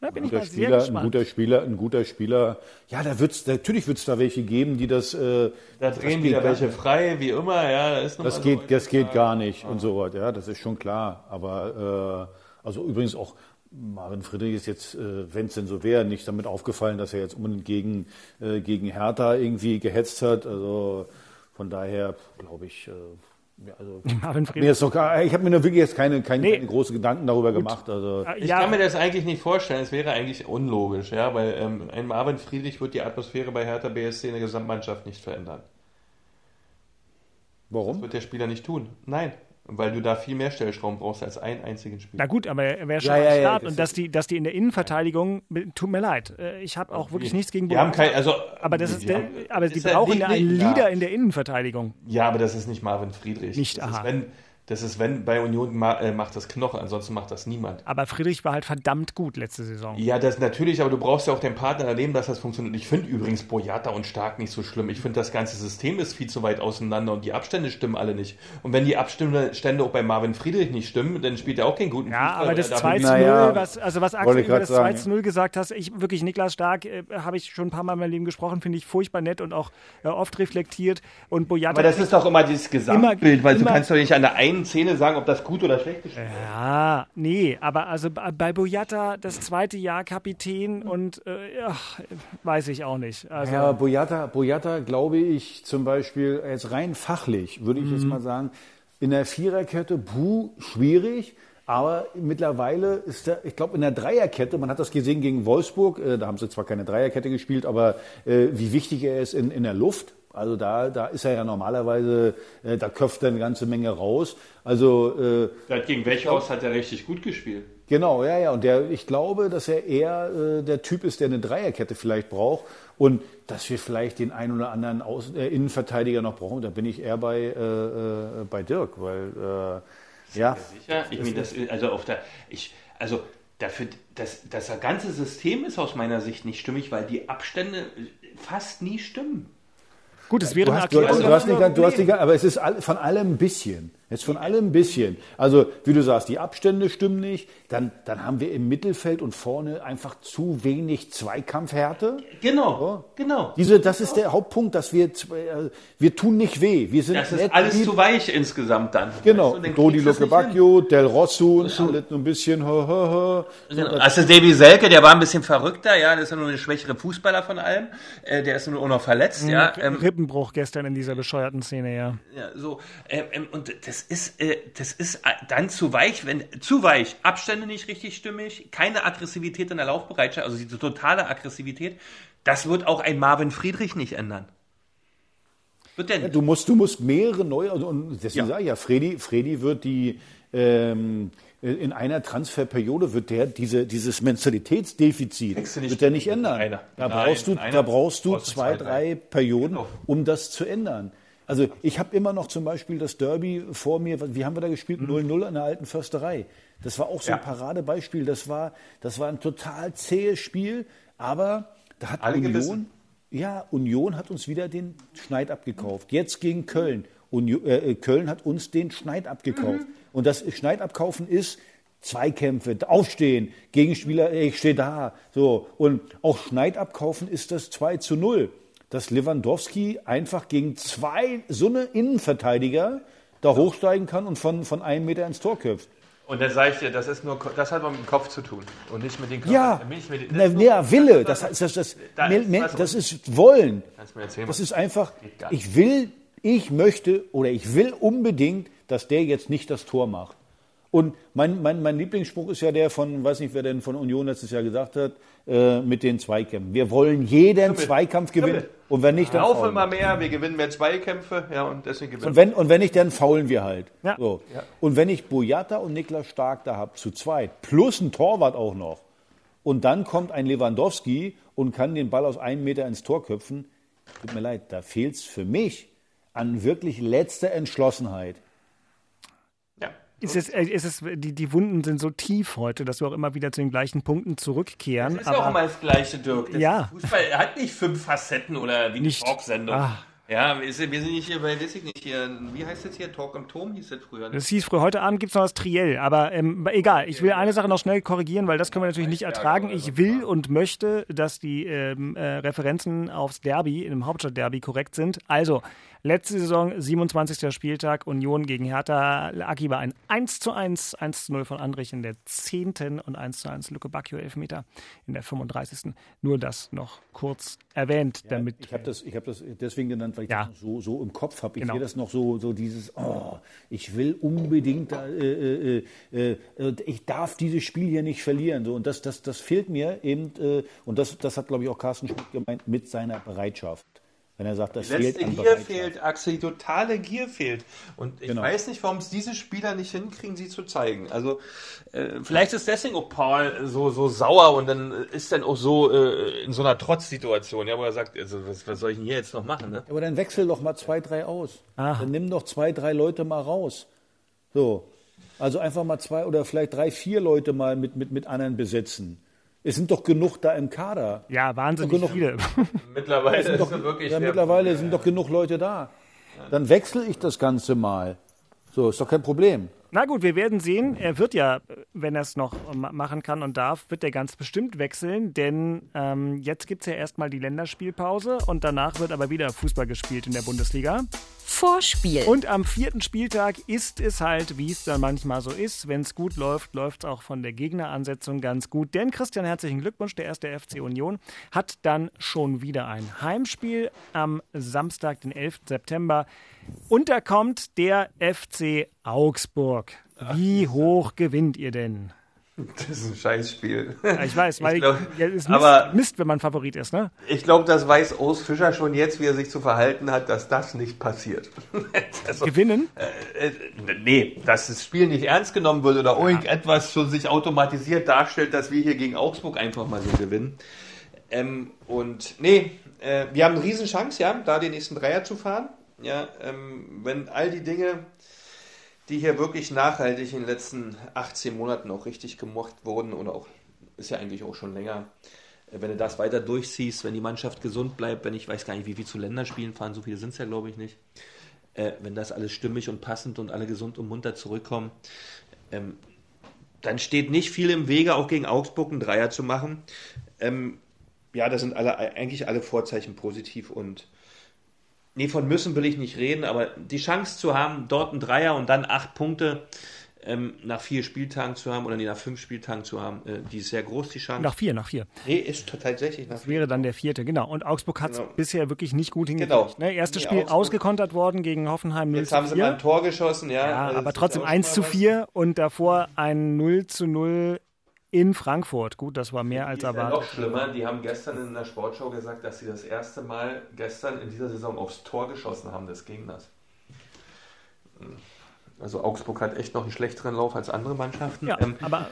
Da bin ein ich guter mal sehr Spieler, ein gespannt. guter Spieler, ein guter Spieler. Ja, da wird's, natürlich wird es da welche geben, die das. Äh, Da das drehen wieder welche nicht. frei, wie immer, ja. Da ist noch Das mal geht, so das geht gar nicht und so was. Ja, das ist schon klar. Aber äh, also übrigens auch Marvin Friedrich ist jetzt, äh, wenn es denn so wäre, nicht damit aufgefallen, dass er jetzt unbedingt gegen äh, gegen Hertha irgendwie gehetzt hat. Also von daher glaube ich. Äh, also, Marvin mir Friedrich. ist doch gar, ich habe mir nur wirklich jetzt keine, keine, Nee. keine großen Gedanken darüber gemacht. Also Äh, Ich ja, kann mir das eigentlich nicht vorstellen. Es wäre eigentlich unlogisch, ja, weil ähm, ein Marvin Friedrich wird die Atmosphäre bei Hertha BSC in der Gesamtmannschaft nicht verändern. Das warum? wird der Spieler nicht tun. Nein, weil du da viel mehr Stellschrauben brauchst als einen einzigen Spieler. Na gut, aber er wäre schon Ja, am ja, ja, Start. das und dass die, dass die in der Innenverteidigung, tut mir leid, äh, ich habe auch wirklich nichts gegen Die haben kein, also, Aber, das ist die haben- aber die ist ja brauchen ja einen Leader ja. in der Innenverteidigung. Ja, aber das ist nicht Marvin Friedrich. Nicht, das aha. ist, wenn, das ist, wenn bei Union ma, äh, macht das Knoche, ansonsten macht das niemand. Aber Friedrich war halt verdammt gut letzte Saison. Ja, das natürlich, aber du brauchst ja auch den Partner daneben, dass das funktioniert. Ich finde übrigens Boyata und Stark nicht so schlimm. Ich finde, das ganze System ist viel zu weit auseinander und die Abstände stimmen alle nicht. Und wenn die Abstände auch bei Marvin Friedrich nicht stimmen, dann spielt er auch keinen guten Ja, Fußball, aber weil das er 2 damit- zu 0, Naja, was, also was Axel über das sagen, 2 zu 0 gesagt hast, ich wirklich Niklas Stark äh, habe ich schon ein paar Mal in meinem Leben gesprochen, finde ich furchtbar nett und auch äh, oft reflektiert. Und Boyata. Aber das ist doch immer dieses Gesamtbild, weil immer- du kannst doch nicht an der einen Szene sagen, ob das gut oder schlecht ist. ja, nee, aber also bei bei Boyata das zweite Jahr Kapitän und äh, ach, weiß ich auch nicht. Also, Ja, Boyata, Boyata glaube ich zum Beispiel jetzt rein fachlich, würde ich jetzt mal sagen, in der Viererkette, puh, schwierig. Aber mittlerweile ist er, ich glaube, in der Dreierkette, man hat das gesehen gegen Wolfsburg, äh, da haben sie zwar keine Dreierkette gespielt, aber äh, wie wichtig er ist in, in der Luft. Also da, da ist er ja normalerweise, äh, da köpft er eine ganze Menge raus. Also äh, hat gegen Wechhaus hat er richtig gut gespielt. Genau, ja, ja. Und der, ich glaube, dass er eher äh, der Typ ist, der eine Dreierkette vielleicht braucht und dass wir vielleicht den einen oder anderen Außen, äh, Innenverteidiger noch brauchen. Da bin ich eher bei, äh, äh, bei Dirk, weil äh, ja. Sicher? Ich meine, das, also auf der, ich, also dafür, das, das ganze System ist aus meiner Sicht nicht stimmig, weil die Abstände fast nie stimmen. Gut, es wäre Du hast, du, Erklärung. du, hast nicht, du hast nicht, aber es ist von allem ein bisschen. Jetzt von allem ein bisschen. Also, wie du sagst, die Abstände stimmen nicht. Dann, dann haben wir im Mittelfeld und vorne einfach zu wenig Zweikampfhärte. Genau, genau. Diese, das ist der Hauptpunkt, dass wir, äh, wir tun nicht weh. Wir sind Das ist alles lieb. zu weich insgesamt dann. Genau, Weißt du, dann Dodi kriegst du es Luke nicht hin. Bacchio, Del Rosso, alles so ein bisschen. Hö, hö, hö. Genau. Also Davy Selke, der war ein bisschen verrückter, ja, der ist ja nur eine schwächere Fußballer von allem. Äh, der ist nur auch noch verletzt, ja. Ähm, Rippenbruch gestern in dieser bescheuerten Szene, ja. ja so, ähm, ähm, und das ist, äh, das ist äh, dann zu weich, wenn zu weich, Abstände nicht richtig stimmig, keine Aggressivität in der Laufbereitschaft, also diese totale Aggressivität. Das wird auch ein Marvin Friedrich nicht ändern. Wird der nicht. Du musst, du musst mehrere neue, und deswegen Ja. sage ich ja, Freddy, Freddy wird die, ähm, in einer Transferperiode wird der diese, dieses Mentalitätsdefizit wird der nicht ändern. Da brauchst du, da brauchst du zwei, drei Perioden, Genau. um das zu ändern. Also ich habe immer noch zum Beispiel das Derby vor mir, wie haben wir da gespielt? 0-0 an der alten Försterei. Das war auch so ein Mhm. Ja. Paradebeispiel. Das war, das war ein total zähes Spiel, aber da hat Alle Union, gebissen. ja, Union hat uns wieder den Schneid abgekauft. Jetzt gegen Köln. Union, äh, Köln hat uns den Schneid abgekauft. Und das Schneid abkaufen ist Zweikämpfe, aufstehen, Gegenspieler, ich stehe da. So. Und auch Schneid abkaufen ist das 2 zu 0. Dass Lewandowski einfach gegen zwei, so eine Innenverteidiger da hochsteigen kann und von, von einem Meter ins Tor köpft. Und dann sage ich dir, das ist nur, das hat mit dem Kopf zu tun und nicht mit den Körpern. Ja, Nicht mit den- na, das ist nur- ja, Wille, das, das, das, das, Da ist mehr- das ist Wollen. Das ist einfach, ich will, ich möchte oder ich will unbedingt, dass der jetzt nicht das Tor macht. Und mein, mein, mein Lieblingsspruch ist ja der von, weiß nicht, wer denn von Union letztes Jahr gesagt hat, äh, mit den Zweikämpfen. Wir wollen jeden Zweikampf gewinnen. Kribbel. Und wenn nicht, dann Laufen faulen immer wir. mehr, wir gewinnen mehr Zweikämpfe, ja, und deswegen gewinnen Und wenn, und wenn nicht, dann faulen wir halt. Ja. So. Und wenn ich Boyata und Niklas Stark da habe, zu zweit, plus ein Torwart auch noch, und dann kommt ein Lewandowski und kann den Ball aus einem Meter ins Tor köpfen, tut mir leid, da fehlt es für mich an wirklich letzter Entschlossenheit. Ist es, äh, ist es, die, die Wunden sind so tief heute, dass wir auch immer wieder zu den gleichen Punkten zurückkehren. Das ist ja auch immer das gleiche, Dirk. Das Ja. Fußball hat nicht fünf Facetten oder wie eine Nicht. Talksendung. Ah. Ja, wir sind, wir sind nicht hier bei, weiß ich nicht, hier, wie heißt das hier? Talk am Turm hieß das früher. Ne? Das hieß früher. Heute Abend gibt es noch das Triell. Aber ähm, egal, ich will eine Sache noch schnell korrigieren, weil das können wir natürlich nicht ertragen. Ich will und möchte, dass die ähm, äh, Referenzen aufs Derby, im Hauptstadtderby korrekt sind. Also, Letzte Saison, 27. Spieltag, Union gegen Hertha. Aki war ein 1 zu 1, 1 zu 0 von Andrich in der 10. und 1 zu 1 Luke Bacchio Elfmeter in der 35. Nur das noch kurz erwähnt, Ja, damit. ich habe das, ich hab das deswegen genannt, weil ich Ja. das so, so im Kopf habe. Ich Genau. sehe das noch so, so dieses, oh, ich will unbedingt, äh, äh, äh, äh, ich darf dieses Spiel hier nicht verlieren. So, und das, das, das fehlt mir eben, äh, und das, das hat, glaube ich, auch Carsten Schmidt gemeint, mit seiner Bereitschaft. Wenn er sagt, das Die fehlt letzte an Gier fehlt, Axel, die totale Gier fehlt. Und ich Genau. weiß nicht, warum es diese Spieler nicht hinkriegen, sie zu zeigen. Also äh, vielleicht ist deswegen auch Paul so, so sauer und dann ist dann auch so äh, in so einer Trotzsituation, ja, wo er sagt, also was, was soll ich denn hier jetzt noch machen? Ne? Aber dann wechsel doch mal zwei, drei aus. Aha. Dann nimm doch zwei, drei Leute mal raus. So. Also einfach mal zwei oder vielleicht drei, vier Leute mal mit, mit, mit anderen besetzen. Es sind doch genug da im Kader. Ja, wahnsinnig Genug. viele. Mittlerweile sind doch, wirklich ja, mittlerweile sind doch genug Leute da. Dann wechsle ich das Ganze mal. So, ist doch kein Problem. Na gut, wir werden sehen. Er wird ja, wenn er es noch ma- machen kann und darf, wird er ganz bestimmt wechseln, denn ähm, jetzt gibt es ja erstmal die Länderspielpause und danach wird aber wieder Fußball gespielt in der Bundesliga. Vorspiel. Und am vierten Spieltag ist es halt, wie es dann manchmal so ist. Wenn es gut läuft, läuft es auch von der Gegneransetzung ganz gut. Denn Christian, herzlichen Glückwunsch, der erste FC Union hat dann schon wieder ein Heimspiel am Samstag, den 11. September. Und da kommt der FC Augsburg. Wie hoch gewinnt ihr denn? Das ist ein Scheißspiel. Ja, Ich weiß, weil glaub- ja, es ist Mist, aber Mist, wenn man Favorit ist, ne? ich glaube, das weiß Urs Fischer schon jetzt, wie er sich zu verhalten hat, dass das nicht passiert. also, Gewinnen? äh, nee, dass das Spiel nicht ernst genommen wird oder irgendetwas so sich automatisiert darstellt, dass wir hier gegen Augsburg einfach mal so gewinnen. Ähm, und nee, äh, wir haben eine Riesenchance, ja, da den nächsten Dreier zu fahren. Ja, ähm, wenn all die Dinge, die hier wirklich nachhaltig in den letzten 18 Monaten auch richtig gemocht wurden oder auch, ist ja eigentlich auch schon länger, äh, wenn du das weiter durchziehst, wenn die Mannschaft gesund bleibt, wenn ich weiß gar nicht, wie viel zu Länderspielen fahren, so viele sind es ja, glaube ich, nicht. Äh, wenn das alles stimmig und passend und alle gesund und munter zurückkommen, ähm, dann steht nicht viel im Wege, auch gegen Augsburg einen Dreier zu machen. Ähm, ja, da sind alle, eigentlich alle Vorzeichen positiv und nee, von müssen will ich nicht reden, aber die Chance zu haben, dort einen Dreier und dann acht Punkte ähm, nach vier Spieltagen zu haben oder nee, nach fünf Spieltagen zu haben, äh, die ist sehr groß, die Chance. Nach vier, nach vier. nee, ist tatsächlich nach Das wäre dann der vierte, genau. Und Augsburg hat es Genau. bisher wirklich nicht gut hingekriegt. Genau. Ne, erstes Nee, Spiel Augsburg- ausgekontert worden gegen Hoffenheim 0 Jetzt zu haben sie 4. mal ein Tor geschossen, ja. Ja, also aber trotzdem auch 1 schon zu mal was. 4 und davor ein 0 zu 0 in Frankfurt. Gut, das war mehr als ist ja erwartet. noch schlimmer, die haben gestern in der Sportschau gesagt, dass sie das erste Mal gestern in dieser Saison aufs Tor geschossen haben des Gegners. Also Augsburg hat echt noch einen schlechteren Lauf als andere Mannschaften. Ja, Ähm, aber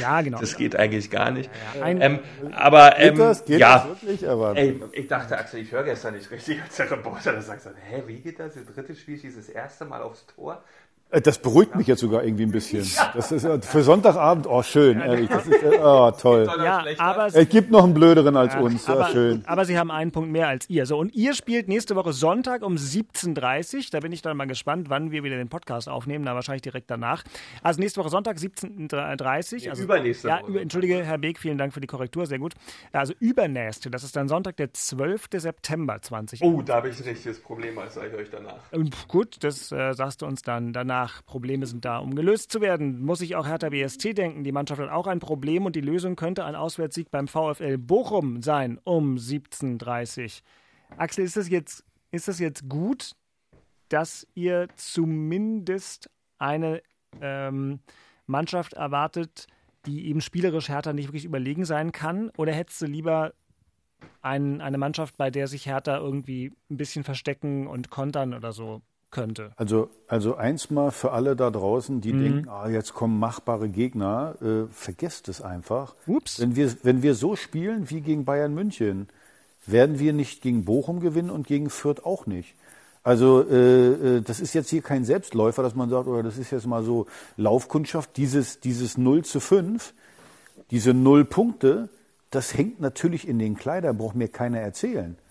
ja, genau. das geht eigentlich gar nicht. Ein- Ähm, aber ähm, Geht das? Geht ja, das wirklich? Aber Ey, ich dachte, Axel, ich höre gestern nicht richtig als der Reporter. Da sagst du, hä, wie geht das? Das dritte Spiel schießt das erste Mal aufs Tor. Äh, Das beruhigt mich jetzt sogar irgendwie ein bisschen. Das ist äh, für Sonntagabend, oh schön, ehrlich. Das ist, äh, oh, toll. ja, aber Es gibt noch einen blöderen als uns, ja, aber, schön. aber sie haben einen Punkt mehr als ihr. So, und ihr spielt nächste Woche Sonntag um 17.30 Uhr. Da bin ich dann mal gespannt, wann wir wieder den Podcast aufnehmen. Da wahrscheinlich direkt danach. Also nächste Woche Sonntag 17.30 Uhr. Also, übernächste ja, Woche. Entschuldige, Herr Beek, vielen Dank für die Korrektur. Sehr gut. Also übernächste, das ist dann Sonntag, der 12. September 20 Oh, da habe ich ein richtiges Problem, als sage ich euch danach. Und gut, das äh, sagst du uns dann danach. Probleme sind da, um gelöst zu werden. Muss ich auch Hertha BSC denken. Die Mannschaft hat auch ein Problem und die Lösung könnte ein Auswärtssieg beim VfL Bochum sein um 17.30 Uhr. Axel, ist das jetzt, ist das jetzt gut, dass ihr zumindest eine ähm, Mannschaft erwartet, die eben spielerisch Hertha nicht wirklich überlegen sein kann? Oder hättest du lieber ein, eine Mannschaft, bei der sich Hertha irgendwie ein bisschen verstecken und kontern oder so könnte? Also, also eins mal für alle da draußen, die denken, ah, jetzt kommen machbare Gegner, äh, vergesst es einfach. Ups. Wenn wir, wenn wir so spielen wie gegen Bayern München, werden wir nicht gegen Bochum gewinnen und gegen Fürth auch nicht. Also äh, äh, das ist jetzt hier kein Selbstläufer, dass man sagt, oder das ist jetzt mal so Laufkundschaft, dieses, dieses 0 zu 5, diese 0 Punkte, das hängt natürlich in den Kleidern, braucht mir keiner erzählen. So,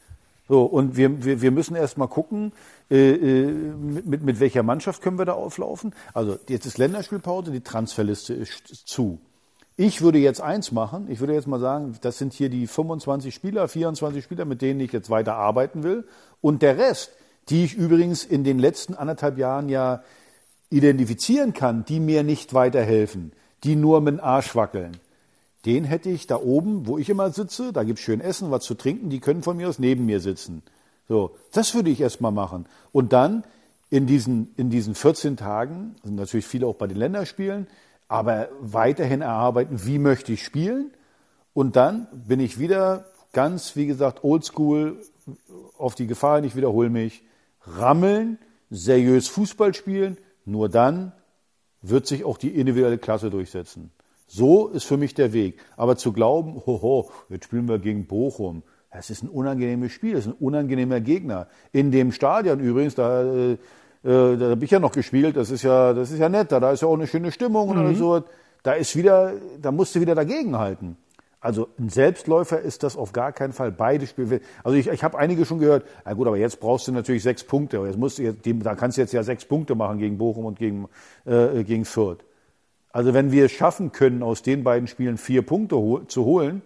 So, und wir, wir, wir müssen erst mal gucken, äh, äh, mit, mit welcher Mannschaft können wir da auflaufen. Also jetzt ist Länderspielpause, die Transferliste ist zu. Ich würde jetzt eins machen, ich würde jetzt mal sagen, das sind hier die 25 Spieler, 24 Spieler, mit denen ich jetzt weiter arbeiten will. Und der Rest, die ich übrigens in den letzten anderthalb Jahren ja identifizieren kann, die mir nicht weiterhelfen, die nur mit dem Arsch wackeln, den hätte ich da oben, wo ich immer sitze, da gibt's schön Essen, was zu trinken, die können von mir aus neben mir sitzen. So, das würde ich erstmal machen. Und dann in diesen, in diesen 14 Tagen, sind natürlich viele auch bei den Länderspielen, aber weiterhin erarbeiten, wie möchte ich spielen. Und dann bin ich wieder ganz, wie gesagt, oldschool, auf die Gefahr, ich wiederhole mich, rammeln, seriös Fußball spielen, nur dann wird sich auch die individuelle Klasse durchsetzen. So ist für mich der Weg. Aber zu glauben, hoho, jetzt spielen wir gegen Bochum, das ist ein unangenehmes Spiel, das ist ein unangenehmer Gegner. In dem Stadion übrigens, da, äh, da habe ich ja noch gespielt, das ist ja, das ist ja nett, da, da ist ja auch eine schöne Stimmung mhm. und so. Da ist wieder, da musst du wieder dagegenhalten. Also ein Selbstläufer ist das auf gar keinen Fall. Beide Spiele. Also ich, ich habe einige schon gehört. Na gut, aber jetzt brauchst du natürlich sechs Punkte. Jetzt musst du jetzt, da kannst du jetzt ja sechs Punkte machen gegen Bochum und gegen äh, gegen Fürth. Also wenn wir es schaffen können, aus den beiden Spielen vier Punkte ho zu holen,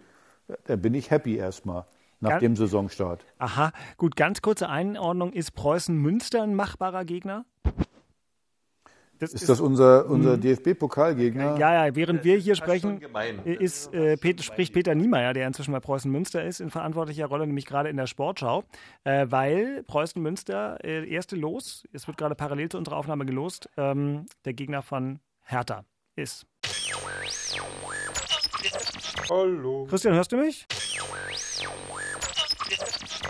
dann bin ich happy erstmal nach ganz, dem Saisonstart. Aha, gut, ganz kurze Einordnung. Ist Preußen Münster ein machbarer Gegner? Das ist, ist, das unser, unser hm. DFB-Pokalgegner? Ja, ja, während wir hier sprechen, ist, äh, Peter, spricht Peter Niemeyer, der inzwischen bei Preußen Münster ist, in verantwortlicher Rolle, nämlich gerade in der Sportschau, äh, weil Preußen Münster, äh, erste Los, es wird gerade parallel zu unserer Aufnahme gelost, ähm, der Gegner von Hertha ist. Hallo. Christian, hörst du mich?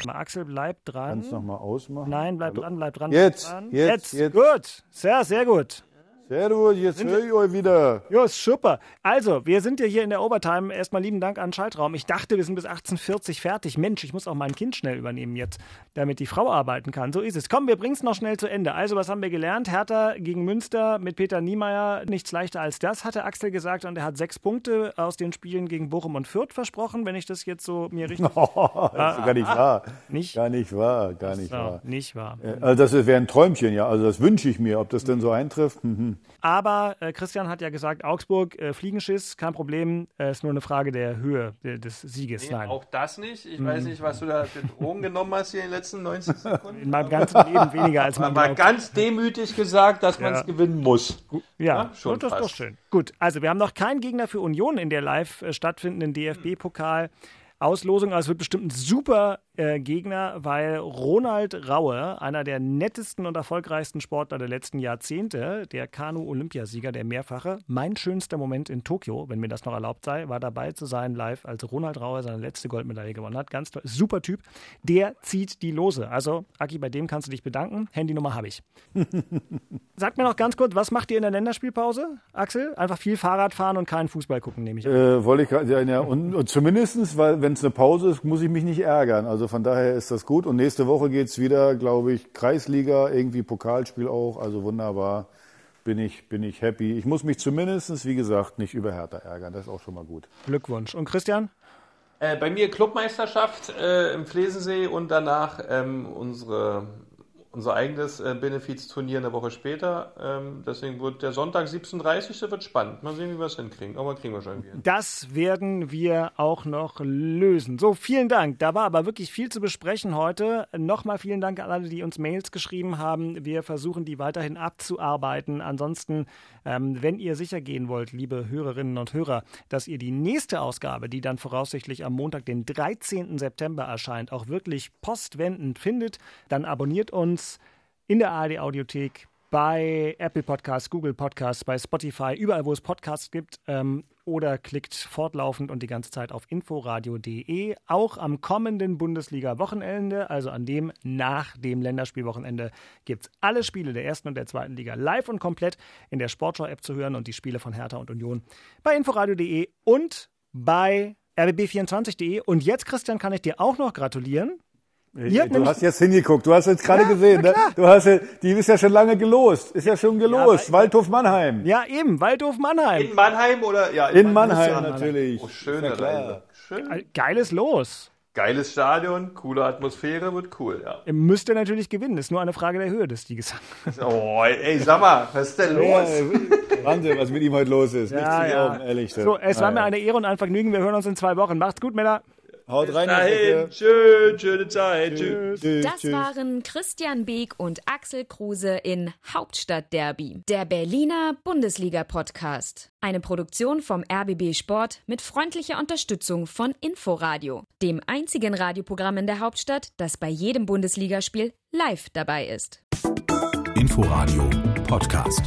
Axel, bleib dran. Kannst du nochmal ausmachen? Nein, bleib Hallo. dran, bleib dran. Jetzt, dran. jetzt, jetzt, jetzt. Gut, sehr, sehr gut. Sehr gut, jetzt höre ich euch wieder. Ja, super. Also, wir sind ja hier in der Overtime. Erstmal lieben Dank an Schaltraum. Ich dachte, wir sind bis 18.40 fertig. Mensch, ich muss auch mein Kind schnell übernehmen jetzt, damit die Frau arbeiten kann. So ist es. Komm, wir bringen es noch schnell zu Ende. Also, was haben wir gelernt? Hertha gegen Münster mit Peter Niemeyer. Nichts leichter als das, hatte Axel gesagt. Und er hat sechs Punkte aus den Spielen gegen Bochum und Fürth versprochen, wenn ich das jetzt so mir richtig... Oh, das ist gar nicht wahr. Nicht? Gar nicht wahr, gar nicht wahr. Nicht wahr. Also, das wäre ein Träumchen, ja. Also, das wünsche ich mir. Ob das denn so eintrifft? Mhm. Aber äh, Christian hat ja gesagt, Augsburg, äh, Fliegenschiss, kein Problem, äh, ist nur eine Frage der Höhe de des Sieges. Nee, Nein. Auch das nicht. Ich mhm. weiß nicht, was du da für Drogen genommen hast hier in den letzten 90 Sekunden. In meinem ganzen Leben weniger als man Aber ganz demütig gesagt, dass man es gewinnen muss. Ja, ja schon das ist doch schön. Gut, also wir haben noch keinen Gegner für Union in der live äh, stattfindenden DFB-Pokal. Auslosung. Also es wird bestimmt ein super äh, Gegner, weil Ronald Raue, einer der nettesten und erfolgreichsten Sportler der letzten Jahrzehnte, der Kanu-Olympiasieger, der mehrfache, mein schönster Moment in Tokio, wenn mir das noch erlaubt sei, war dabei zu sein live, als Ronald Raue seine letzte Goldmedaille gewonnen hat. Ganz toll, super Typ. Der zieht die Lose. Also, Aki, bei dem kannst du dich bedanken. Handynummer habe ich. Sag mir noch ganz kurz, was macht ihr in der Länderspielpause, Axel? Einfach viel Fahrrad fahren und keinen Fußball gucken, nehme ich an. Äh, wollte ich gerade, ja, ja, und, und zumindestens, weil wenn es eine Pause ist, muss ich mich nicht ärgern. Also von daher ist das gut. Und nächste Woche geht es wieder, glaube ich, Kreisliga, irgendwie Pokalspiel auch. Also wunderbar. Bin ich, bin ich happy. Ich muss mich zumindest, wie gesagt, nicht über Hertha ärgern. Das ist auch schon mal gut. Glückwunsch. Und Christian? Äh, bei mir Clubmeisterschaft äh, im Flesensee und danach ähm, unsere unser eigenes äh, Benefizturnier eine Woche später. Ähm, deswegen wird der Sonntag 17.30 Uhr wird spannend. Mal sehen, wie wir es hinkriegen. Aber kriegen wir schon irgendwie. Das werden wir auch noch lösen. So, vielen Dank. Da war aber wirklich viel zu besprechen heute. Nochmal vielen Dank an alle, die uns Mails geschrieben haben. Wir versuchen, die weiterhin abzuarbeiten. Ansonsten, ähm, wenn ihr sicher gehen wollt, liebe Hörerinnen und Hörer, dass ihr die nächste Ausgabe, die dann voraussichtlich am Montag, den 13. September erscheint, auch wirklich postwendend findet, dann abonniert uns in der ARD Audiothek, bei Apple Podcasts, Google Podcasts, bei Spotify, überall, wo es Podcasts gibt. Ähm, oder klickt fortlaufend und die ganze Zeit auf inforadio.de. Auch am kommenden Bundesliga-Wochenende, also an dem nach dem Länderspielwochenende, gibt es alle Spiele der ersten und der zweiten Liga live und komplett in der Sportschau-App zu hören und die Spiele von Hertha und Union bei inforadio.de und bei rbb24.de. Und jetzt, Christian, kann ich dir auch noch gratulieren. Ja, du hast jetzt hingeguckt, du hast jetzt gerade ja, gesehen, ne? du hast ja, die ist ja schon lange gelost, ist ja schon gelost, ja, Waldhof Mannheim. Ja, eben, Waldhof Mannheim. In Mannheim oder? Ja, in, in Mannheim, Mannheim natürlich. Oh, schön, klar. Schön. Geiles Los. Geiles Stadion, coole Atmosphäre, wird cool, ja. Müsste natürlich gewinnen, ist nur eine Frage der Höhe des Sieges. Oh, ey, sag mal, was ist denn los? Wahnsinn, was mit ihm heute los ist. Ja, Nichts ja. Augen, ehrlich. So, es war mir eine Ehre und ein Vergnügen. Wir hören uns in zwei Wochen. Macht's gut, Männer. Haut rein. Dahin, schön, schöne Zeit, tschüss. Tschüss, Das tschüss. waren Christian Beek und Axel Kruse in Hauptstadtderby, der Berliner Bundesliga-Podcast. Eine Produktion vom RBB Sport mit freundlicher Unterstützung von Inforadio, dem einzigen Radioprogramm in der Hauptstadt, das bei jedem Bundesligaspiel live dabei ist. Inforadio Podcast.